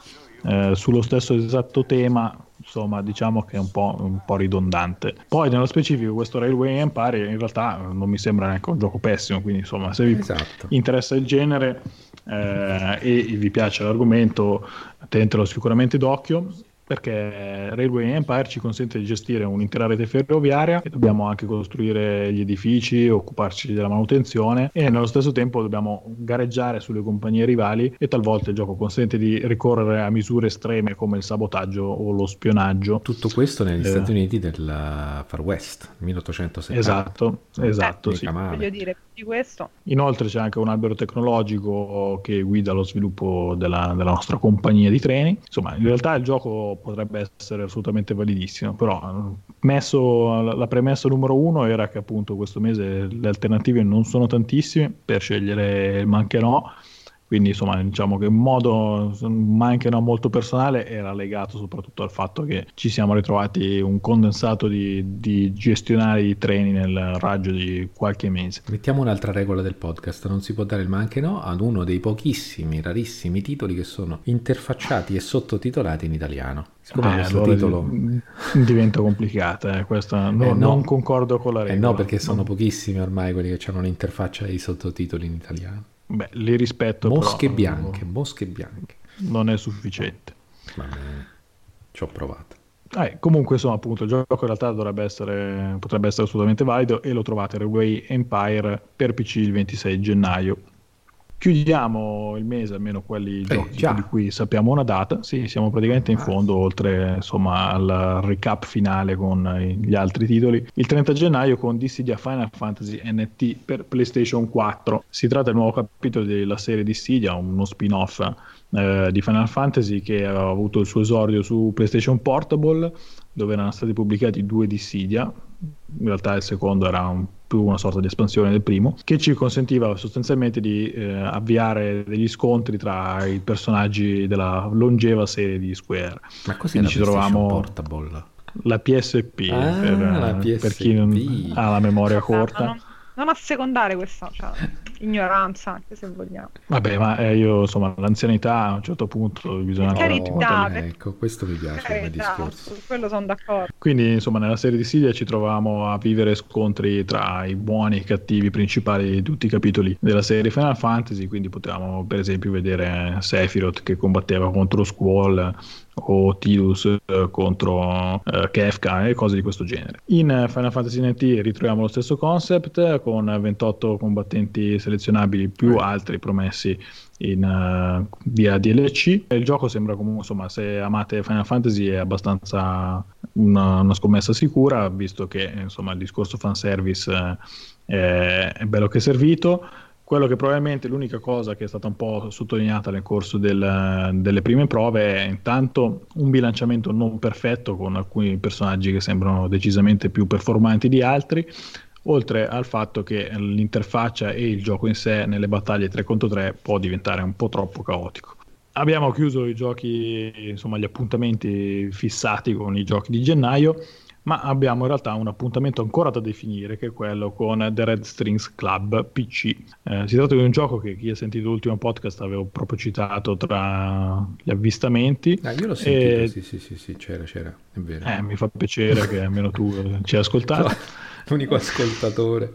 eh, sullo stesso esatto tema, insomma, diciamo che è un po', un po', ridondante. Poi, nello specifico, questo Railway Empire in realtà non mi sembra neanche un gioco pessimo, quindi insomma, se vi esatto. interessa il genere eh, e vi piace l'argomento, tenetelo sicuramente d'occhio perché Railway Empire ci consente di gestire un'intera rete ferroviaria e dobbiamo anche costruire gli edifici, occuparci della manutenzione e nello stesso tempo dobbiamo gareggiare sulle compagnie rivali e talvolta il gioco consente di ricorrere a misure estreme come il sabotaggio o lo spionaggio. Tutto questo negli eh. Stati Uniti del Far West, 1870. Esatto, esatto. Eh, sì. Voglio dire, di questo. Inoltre c'è anche un albero tecnologico che guida lo sviluppo della, della nostra compagnia di treni. Insomma, in realtà il gioco potrebbe essere assolutamente validissimo, però messo la premessa numero uno era che appunto questo mese le alternative non sono tantissime per scegliere il ma no quindi insomma diciamo che in modo ma anche no molto personale era legato soprattutto al fatto che ci siamo ritrovati un condensato di, di gestionare i treni nel raggio di qualche mese. Mettiamo un'altra regola del podcast, non si può dare il ma anche no ad uno dei pochissimi, rarissimi titoli che sono interfacciati e sottotitolati in italiano. Siccome eh, questo allora titolo diventa complicata, eh, questa, no, eh no, non concordo con la regola. Eh no, perché sono pochissimi ormai quelli che hanno l'interfaccia e i sottotitoli in italiano. Beh, li rispetto. Mosche però, bianche, non... mosche bianche. Non è sufficiente. Bene, ci ho provato. Eh, comunque, insomma, appunto, il gioco in realtà dovrebbe essere, potrebbe essere assolutamente valido e lo trovate Railway Empire per PC il 26 gennaio. Chiudiamo il mese, almeno quelli eh, di cui sappiamo una data. Sì, siamo praticamente in ah. fondo, oltre insomma, al recap finale con gli altri titoli. Il 30 gennaio con Dissidia Final Fantasy NT per PlayStation 4. Si tratta del nuovo capitolo della serie Dissidia, uno spin-off eh, di Final Fantasy che ha avuto il suo esordio su PlayStation Portable, dove erano stati pubblicati due Dissidia. In realtà il secondo era un più una sorta di espansione del primo, che ci consentiva sostanzialmente di eh, avviare degli scontri tra i personaggi della longeva serie di Square. Ma così ci trovavamo portable? La PSP, ah, per, la PSP. per chi non ha la memoria corta non assecondare questa cioè, ignoranza, anche se vogliamo. Vabbè, ma eh, io insomma, l'anzianità a un certo punto bisogna... Carità, per... ecco, questo mi piace come discorso. Su quello sono d'accordo. Quindi, insomma, nella serie di Sidia ci troviamo a vivere scontri tra i buoni e i cattivi principali di tutti i capitoli della serie Final Fantasy, quindi potevamo per esempio vedere Sephiroth che combatteva contro Squall o Tidus eh, contro eh, Kefka e cose di questo genere. In eh, Final Fantasy NT ritroviamo lo stesso concept con 28 combattenti selezionabili più altri promessi in uh, via DLC. Il gioco sembra comunque, insomma, se amate Final Fantasy è abbastanza una, una scommessa sicura, visto che insomma il discorso fanservice eh, è bello che è servito quello che probabilmente l'unica cosa che è stata un po' sottolineata nel corso del, delle prime prove è intanto un bilanciamento non perfetto con alcuni personaggi che sembrano decisamente più performanti di altri, oltre al fatto che l'interfaccia e il gioco in sé nelle battaglie 3 contro 3 può diventare un po' troppo caotico. Abbiamo chiuso i giochi, insomma gli appuntamenti fissati con i giochi di gennaio ma abbiamo in realtà un appuntamento ancora da definire che è quello con The Red Strings Club PC. Eh, si tratta di un gioco che chi ha sentito l'ultimo podcast avevo proprio citato tra gli avvistamenti. Ah, io l'ho sentito, e... sì, sì, sì, sì, c'era, c'era, è vero. Eh, mi fa piacere che almeno tu ci hai ascoltato. L'unico ascoltatore.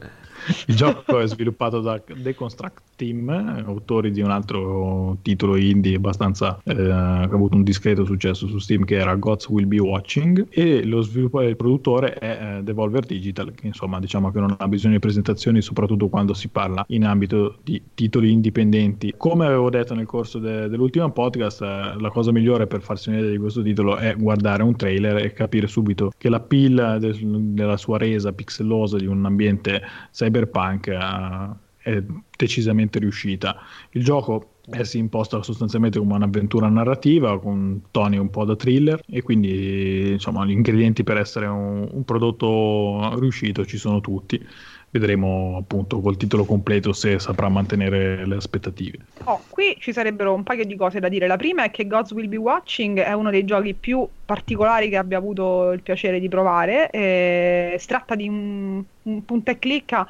Il gioco è sviluppato da The Construct Team, autori di un altro titolo indie abbastanza eh, che ha avuto un discreto successo su Steam che era Gods Will Be Watching e lo sviluppatore il produttore è eh, Devolver Digital che insomma diciamo che non ha bisogno di presentazioni soprattutto quando si parla in ambito di titoli indipendenti. Come avevo detto nel corso de- dell'ultimo podcast eh, la cosa migliore per farsi un'idea di questo titolo è guardare un trailer e capire subito che la pill de- della sua resa pixelosa di un ambiente cyberpunk è decisamente riuscita. Il gioco eh, si imposta sostanzialmente come un'avventura narrativa con toni un po' da thriller e quindi insomma gli ingredienti per essere un, un prodotto riuscito ci sono tutti. Vedremo appunto col titolo completo se saprà mantenere le aspettative. Oh, qui ci sarebbero un paio di cose da dire. La prima è che Gods Will Be Watching è uno dei giochi più particolari che abbia avuto il piacere di provare. Eh, si tratta di un, un punta e clicca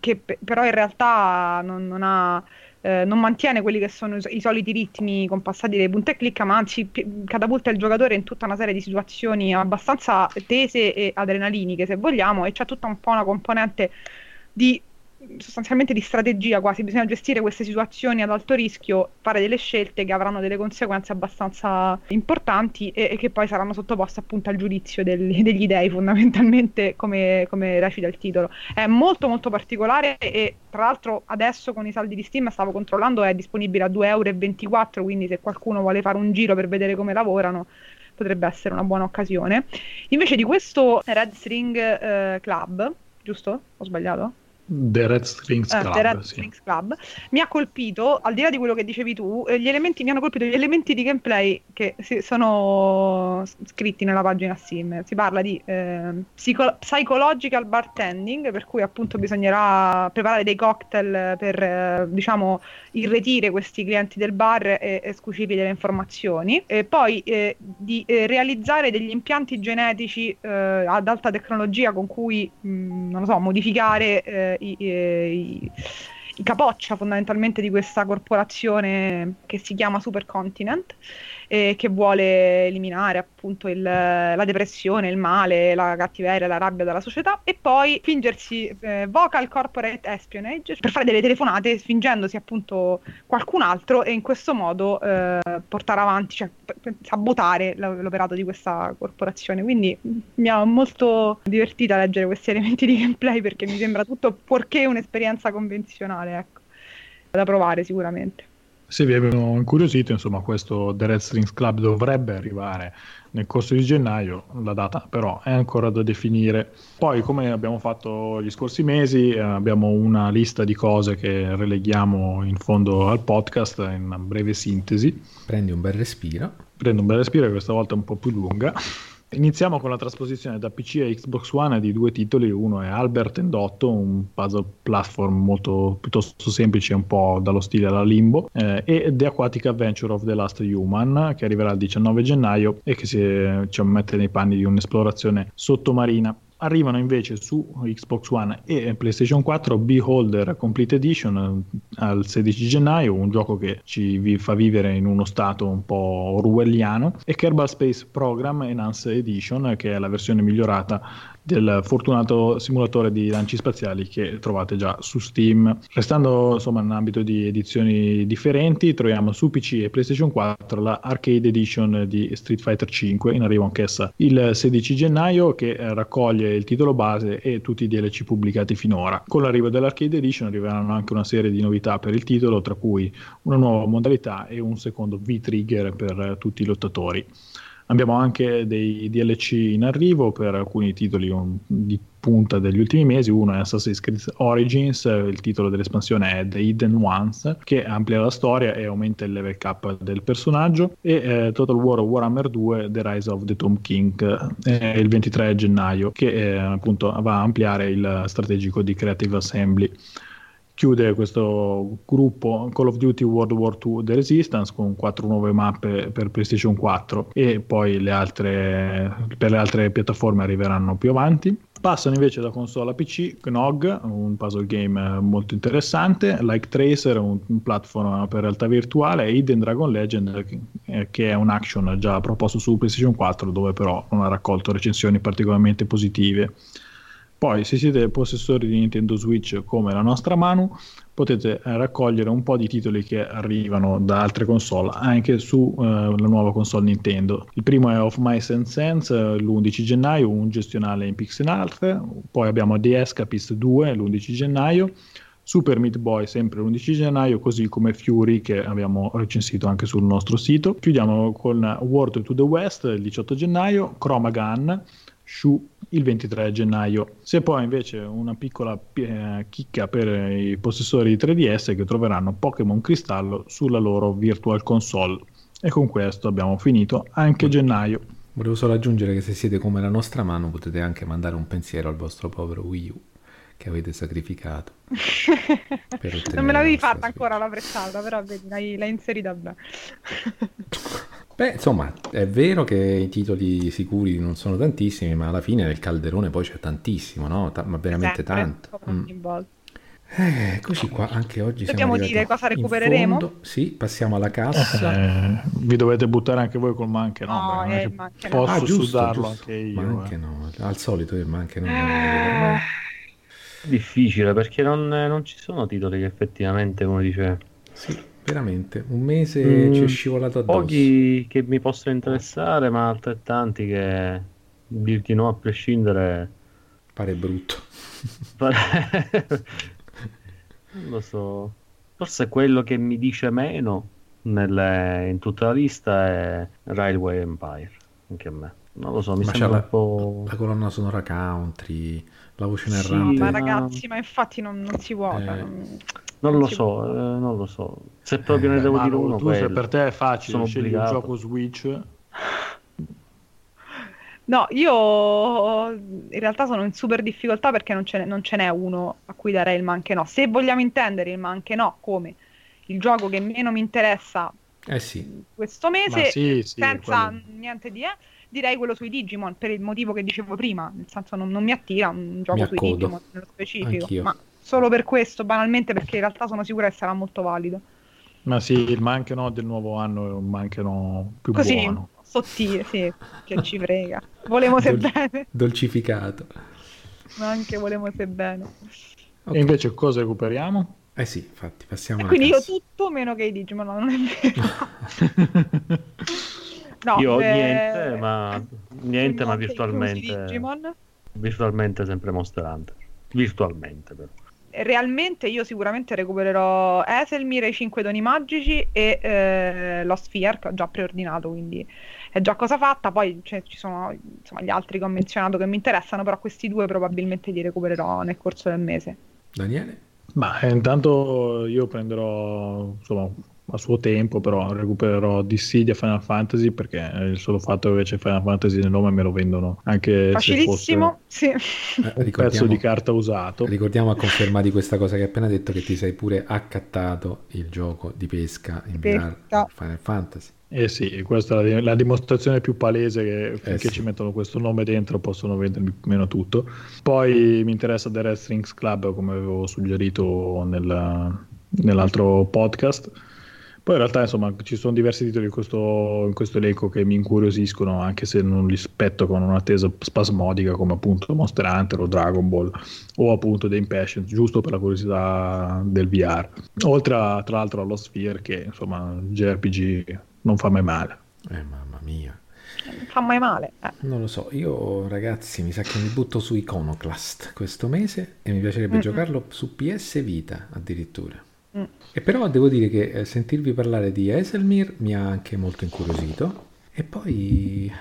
che però in realtà non, non ha... Eh, non mantiene quelli che sono i, soliti ritmi compassati dei punta e clicca, ma anzi catapulta il giocatore in tutta una serie di situazioni abbastanza tese e adrenaliniche, se vogliamo, e c'è tutta un po' una componente di sostanzialmente di strategia quasi, bisogna gestire queste situazioni ad alto rischio, fare delle scelte che avranno delle conseguenze abbastanza importanti e, e che poi saranno sottoposte appunto al giudizio del, degli dei fondamentalmente come, come recita il titolo. È molto molto particolare e tra l'altro adesso con i saldi di Steam stavo controllando è disponibile a 2,24 euro, quindi se qualcuno vuole fare un giro per vedere come lavorano potrebbe essere una buona occasione. Invece di questo Red String eh, Club, giusto? Ho sbagliato? The Red Strings Club, eh, Red sì. Strings Club mi ha colpito, al di là di quello che dicevi tu, eh, gli elementi, mi hanno colpito gli elementi di gameplay che si, sono scritti nella pagina Steam. Si parla di eh, psycho- psychological bartending, per cui appunto bisognerà preparare dei cocktail per, eh, diciamo, irretire questi clienti del bar e, e scucirgli delle informazioni. E poi eh, di eh, realizzare degli impianti genetici ad alta tecnologia con cui, mh, mm, non lo so, modificare i, i, i capoccia fondamentalmente di questa corporazione che si chiama Supercontinent e che vuole eliminare appunto il, la depressione, il male, la cattiveria, la rabbia dalla società e poi fingersi eh, vocal corporate espionage per fare delle telefonate fingendosi appunto qualcun altro e in questo modo eh, portare avanti, cioè sabotare l'operato di questa corporazione. Quindi mi ha molto divertita leggere questi elementi di gameplay perché mi sembra tutto fuorché un'esperienza convenzionale, ecco. da provare sicuramente. Se vi abbiano incuriosito, insomma, questo The Red Strings Club dovrebbe arrivare nel corso di gennaio, la data però è ancora da definire. Poi, come abbiamo fatto gli scorsi mesi, eh, abbiamo una lista di cose che releghiamo in fondo al podcast in una breve sintesi. Prendi un bel respiro. Prendo un bel respiro, questa volta è un po' più lunga. Iniziamo con la trasposizione da PC a Xbox One di due titoli, uno è Albert and Otto, un puzzle platform molto piuttosto semplice, un po' dallo stile alla Limbo, eh, e The Aquatic Adventure of the Last Human, che arriverà il 19 gennaio e che si cioè, mette nei panni di un'esplorazione sottomarina. Arrivano invece su Xbox One e PlayStation 4 Beholder Complete Edition eh, al 16 gennaio, un gioco che ci fa vivere in uno stato un po' orwelliano, e Kerbal Space Program Enhanced Edition, che è la versione migliorata del fortunato simulatore di lanci spaziali che trovate già su Steam. Restando insomma nell'ambito di edizioni differenti, troviamo su PC e PlayStation 4 la Arcade Edition di Street Fighter 5 in arrivo anch'essa il 16 gennaio che raccoglie il titolo base e tutti i DLC pubblicati finora. Con l'arrivo dell'Arcade Edition arriveranno anche una serie di novità per il titolo, tra cui una nuova modalità e un secondo V-Trigger per tutti i lottatori. Abbiamo anche dei DLC in arrivo per alcuni titoli di punta degli ultimi mesi. Uno è Assassin's Creed Origins, il titolo dell'espansione è The Hidden Ones, che amplia la storia e aumenta il level cap del personaggio. E eh, Total War Warhammer 2, The Rise of the Tomb King, eh, il 23 gennaio, che eh, appunto va a ampliare il strategico di Creative Assembly chiude questo gruppo Call of Duty World War II The Resistance con quattro nuove mappe per PlayStation 4 e poi le altre, per le altre piattaforme arriveranno più avanti. Passano invece da console a PC Gnog, un puzzle game molto interessante, Like Tracer, un, un platform per realtà virtuale, e Hidden Dragon Legend, che, che è un action già proposto su PlayStation 4, dove però non ha raccolto recensioni particolarmente positive. Poi, se siete possessori di Nintendo Switch come la nostra Manu, potete eh, raccogliere un po' di titoli che arrivano da altre console anche sulla eh, nuova console Nintendo. Il primo è Of Mice and Sense eh, l'11 gennaio, un gestionale in pixel art. Poi abbiamo The Escapist 2 l'11 gennaio. Super Meat Boy sempre l'11 gennaio, così come Fury che abbiamo recensito anche sul nostro sito. Chiudiamo con World to the West il 18 gennaio, Chroma Gun, Shu il 23 gennaio. Se poi invece una piccola eh, chicca per i possessori di 3DS che troveranno Pokémon Cristallo sulla loro Virtual Console. E con questo abbiamo finito anche gennaio. Volevo solo aggiungere che se siete come la nostra mano potete anche mandare un pensiero al vostro povero Wii U che avete sacrificato. non me l'avevi fatta ancora la prestata, però vedi, l'hai, l'hai inserita bene. Beh, insomma, è vero che i titoli sicuri non sono tantissimi, ma alla fine nel calderone poi c'è tantissimo, no? Ta- ma veramente Sempre, tanto. Mm. Eh, eccoci qua, anche oggi Dobbiamo dire cosa recupereremo? Sì, passiamo alla cassa. Eh, vi dovete buttare anche voi col manche no, no eh, manche posso no. ah, giusto, sudarlo giusto. anche io. Manche eh. no, al solito il manche no. Eh... Difficile perché non, non, ci sono titoli che effettivamente uno dice... Sì veramente un mese mm, ci è scivolato addosso. Pochi che mi possono interessare, ma altrettanti che dirti no a prescindere pare brutto. non lo so. Forse quello che mi dice meno nelle, in tutta la lista è Railway Empire, anche a me. Non lo so, mi ma sembra un po'... La colonna sonora country, la voce narrante. Sì, ma ragazzi, ma infatti non, non si vuota. Eh... Non... Non lo so, eh, non lo so. Se proprio eh, ne devo dire uno, tu se per te è facile, scegli un gioco Switch. No, io in realtà sono in super difficoltà perché non ce, n'è, non ce n'è uno a cui darei il ma anche no. Se vogliamo intendere il ma anche no come il gioco che meno mi interessa eh sì. questo mese, sì, sì, senza quello... niente di... Eh, direi quello sui Digimon per il motivo che dicevo prima, nel senso non, non mi attira un gioco mi sui Digimon nello specifico, Anch'io. ma solo per questo, banalmente perché in realtà sono sicura che sarà molto valido. Ma sì, il ma anche no del nuovo anno è un ma anche no più Così, buono. sottile, sì, che ci frega. Volemo se Dol- bene. Dolcificato. Ma anche volemo se bene. Okay. E invece cosa recuperiamo? Eh sì, infatti, passiamo e Quindi io tutto meno che i Digimon, non è vero. no, io beh... niente, ma niente, ma virtualmente. Virtualmente sempre Monster Hunter. Virtualmente però. realmente io sicuramente recupererò Eselmir e i 5 doni magici e eh, lo Sphere che ho già preordinato, quindi è già cosa fatta. Poi cioè, ci sono insomma, gli altri che ho menzionato che mi interessano, però questi due probabilmente li recupererò nel corso del mese. Daniele? Ma eh, intanto io prenderò insomma a suo tempo, però recupererò Dissidia Final Fantasy perché il solo fatto che c'è Final Fantasy nel nome me lo vendono anche Facilissimo, se fosse sì. un pezzo di carta usato. Ricordiamo a conferma di questa cosa che hai appena detto che ti sei pure accattato il gioco di pesca in pesca. Final Fantasy. Eh sì, questa è la dimostrazione più palese che eh finché sì. ci mettono questo nome dentro possono vendermi meno tutto. Poi mi interessa The Red Strings Club come avevo suggerito nel, nell'altro podcast poi in realtà insomma ci sono diversi titoli in questo, in questo, elenco che mi incuriosiscono anche se non li spetto con un'attesa spasmodica come appunto Monster Hunter o Dragon Ball o appunto The Impatient giusto per la curiosità del VR. Oltre a, tra l'altro allo Sphere che insomma JRPG non fa mai male. Eh mamma mia. Non fa mai male. Eh. Non lo so, io ragazzi mi sa che mi butto su Iconoclast questo mese e mi piacerebbe Mm-mm. giocarlo su PS Vita addirittura. Mm. E però devo dire che eh, sentirvi parlare di Eselmir mi ha anche molto incuriosito. E poi,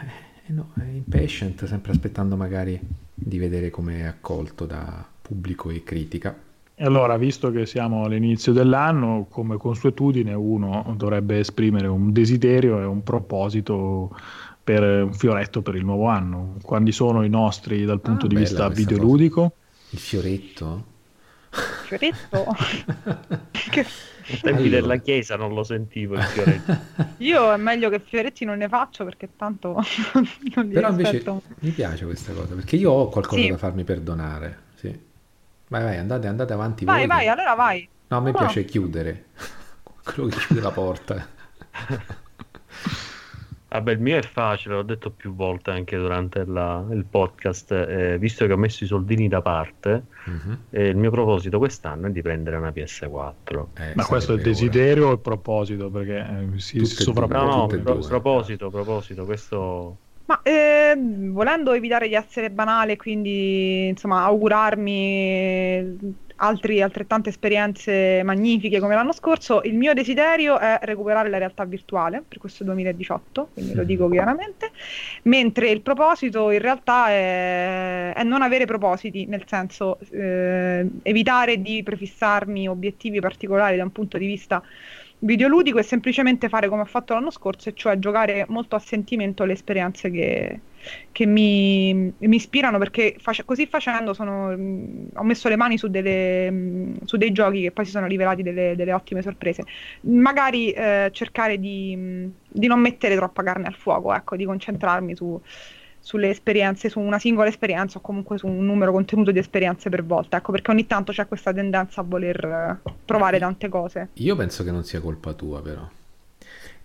eh, no, è impatient, sempre aspettando magari di vedere come è accolto da pubblico e critica. E allora, visto che siamo all'inizio dell'anno, come consuetudine uno dovrebbe esprimere un desiderio e un proposito per un fioretto per il nuovo anno. Quali sono i nostri dal punto ah, di vista videoludico? Cosa. Il fioretto? Fioretto. che... Ai tempi allora. della chiesa non lo sentivo il fioretto. Io è meglio che fioretti non ne faccio perché tanto non li Però invece mi piace questa cosa perché io ho qualcosa sì. da farmi perdonare. Sì. Vai, vai, andate, andate avanti. Vai, voi vai, che... allora vai. No, a me no. piace chiudere. Quello che chiude la porta. Vabbè, il mio è facile, l'ho detto più volte anche durante la, il podcast, eh, visto che ho messo i soldini da parte, uh-huh. eh, il mio proposito quest'anno è di prendere una PS4. Eh, Ma questo è il desiderio o il proposito? Perché eh, si sovrappone. No, no, pro- proposito, proposito, questo... Ma eh, volendo evitare di essere banale, quindi insomma augurarmi altri, altrettante esperienze magnifiche come l'anno scorso. Il mio desiderio è recuperare la realtà virtuale per questo 2018, quindi lo dico chiaramente, mentre il proposito in realtà è, è non avere propositi, nel senso eh, evitare di prefissarmi obiettivi particolari da un punto di vista videoludico e semplicemente fare come ho fatto l'anno scorso, e cioè giocare molto a sentimento le esperienze che, che mi, mi, ispirano perché face, così facendo sono, mh, ho messo le mani su, delle, mh, su, dei giochi che poi si sono rivelati delle, delle ottime sorprese. Magari eh, cercare di, mh, di, non mettere troppa carne al fuoco, ecco, di concentrarmi su, sulle esperienze, su una singola esperienza o comunque su un numero contenuto di esperienze per volta, ecco perché ogni tanto c'è questa tendenza a voler eh, provare tante cose. Io penso che non sia colpa tua però.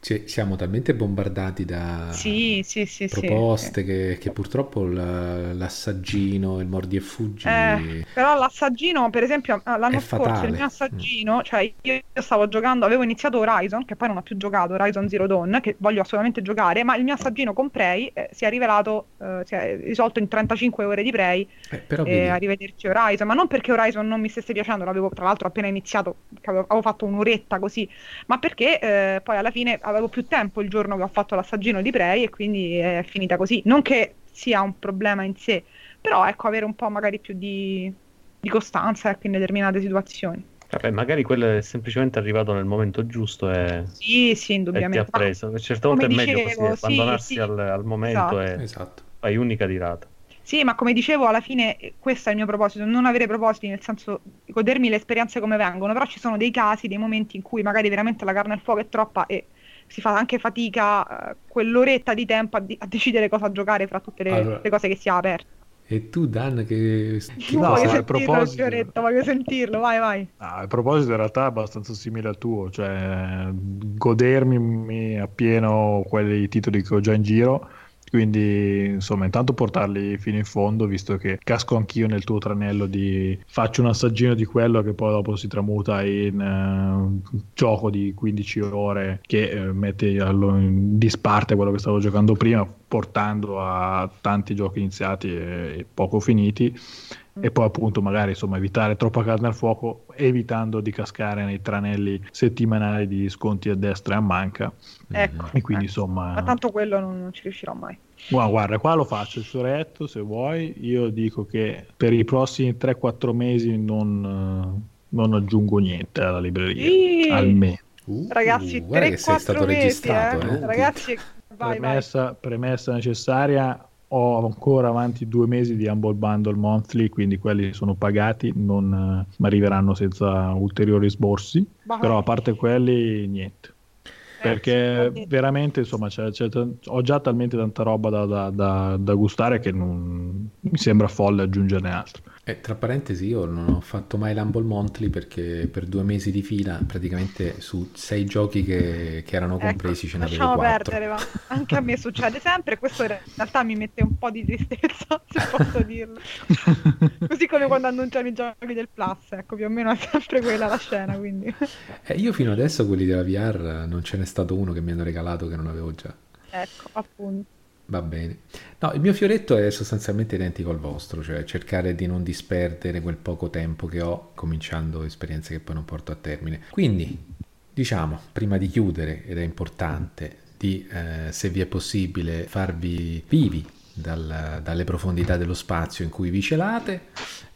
Cioè, siamo talmente bombardati da sì, sì, sì, proposte che, che, purtroppo l'assaggino, il mordi e fuggi. Eh, però l'assaggino, per esempio, l'anno scorso il mio assaggino, mm. cioè io, io, stavo giocando, avevo iniziato Horizon, che poi non ho più giocato, Horizon Zero Dawn, che voglio assolutamente giocare, ma il mio assaggino con Prey eh, si è rivelato, eh, si è risolto in 35 ore di Prey. Eh, però e arrivederci Horizon, ma non perché Horizon non mi stesse piacendo, l'avevo tra l'altro appena iniziato, avevo, avevo fatto un'oretta così, ma perché eh, poi alla fine avevo più tempo il giorno che ho fatto l'assaggino di Prey e quindi è finita così. Non che sia un problema in sé, però ecco, avere un po' magari più di, di costanza ecco, in determinate situazioni. Vabbè, magari quello è semplicemente arrivato nel momento giusto e, sì, sì, indubbiamente. e ti ha preso. Certe volte è meglio così, abbandonarsi sì, al, al, momento esatto. e esatto. fai unica tirata. Sì, ma come dicevo, alla fine questo è il mio proposito, non avere propositi, nel senso godermi le esperienze come vengono, però ci sono dei casi, dei momenti in cui magari veramente la carne al fuoco è troppa e si fa anche fatica uh, quell'oretta di tempo a, di- a, decidere cosa giocare fra tutte le, allora, le, cose che si ha aperte. E tu, Dan, che, che no, voglio sentirlo, proposito... Fioretto, voglio sentirlo, vai, vai. Ah, il proposito in realtà è abbastanza simile al tuo, cioè godermi appieno quei titoli che ho già in giro quindi, insomma, intanto portarli fino in fondo, visto che casco anch'io nel tuo tranello di faccio un assaggino di quello che poi dopo si tramuta in uh, gioco di 15 ore che uh, mette in disparte quello che stavo giocando prima portando a tanti giochi iniziati e, e poco finiti e poi appunto magari insomma evitare troppa carne al fuoco evitando di cascare nei tranelli settimanali di sconti a destra e a manca ecco, e quindi ecco. insomma ma tanto quello non, non ci riuscirò mai guarda, guarda qua lo faccio il suretto se vuoi io dico che per i prossimi 3-4 mesi non, non aggiungo niente alla libreria sì. almeno uh, ragazzi 3-4 mesi eh? Eh? ragazzi vai, premessa, vai. premessa necessaria ho ancora avanti due mesi di Humble Bundle Monthly, quindi quelli sono pagati, non mi arriveranno senza ulteriori sborsi, bah. però a parte quelli niente. Eh, perché sì, veramente insomma c'è, c'è, ho già talmente tanta roba da, da, da, da gustare che non, mi sembra folle aggiungerne altro. Eh, tra parentesi, io non ho fatto mai l'Humble Monthly perché per due mesi di fila, praticamente su sei giochi che, che erano ecco, compresi ecco, ce n'avevo quattro. perdere, ma anche a me succede sempre. Questo in realtà mi mette un po' di tristezza, se posso dirlo. Così come quando annunciano i giochi del Plus, ecco, più o meno è sempre quella la scena. Quindi. Eh, io fino adesso quelli della VR non ce n'è stato uno che mi hanno regalato che non avevo già. Ecco, appunto. Va bene. No, il mio fioretto è sostanzialmente identico al vostro, cioè cercare di non disperdere quel poco tempo che ho cominciando esperienze che poi non porto a termine. Quindi, diciamo, prima di chiudere, ed è importante, di, eh, se vi è possibile, farvi vivi dal, dalle profondità dello spazio in cui vi celate,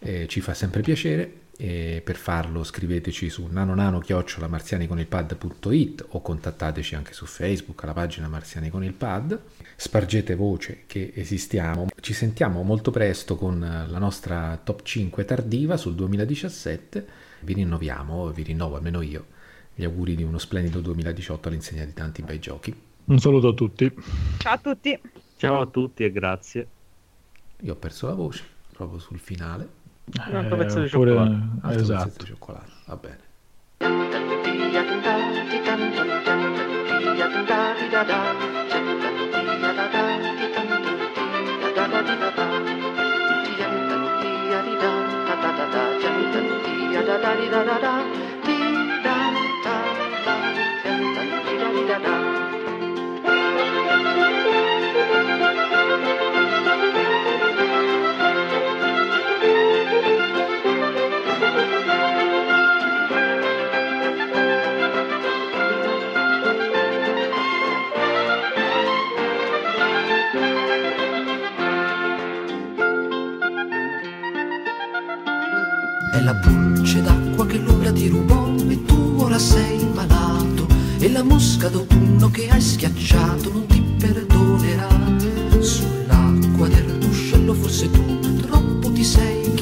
eh, ci fa sempre piacere e per farlo scriveteci su nanonano-marzianiconilpad.it o contattateci anche su Facebook alla pagina Marziani con il Pad. Spargete voce che esistiamo. Ci sentiamo molto presto con la nostra top 5 tardiva sul 2017. Vi rinnoviamo, vi rinnovo almeno io, gli auguri di uno splendido 2018 all'insegna di tanti bei giochi. Un saluto a tutti. Ciao a tutti. Ciao a tutti e grazie. Io ho perso la voce proprio sul finale. Un altro pezzo di oppure... cioccolato. Altro esatto. pezzo di cioccolato, va bene. La pulce d'acqua che l'ombra ti rubò e tu ora sei malato e la mosca d'autunno che hai schiacciato non ti perdonerà. Sull'acqua del ruscello forse tu troppo ti sei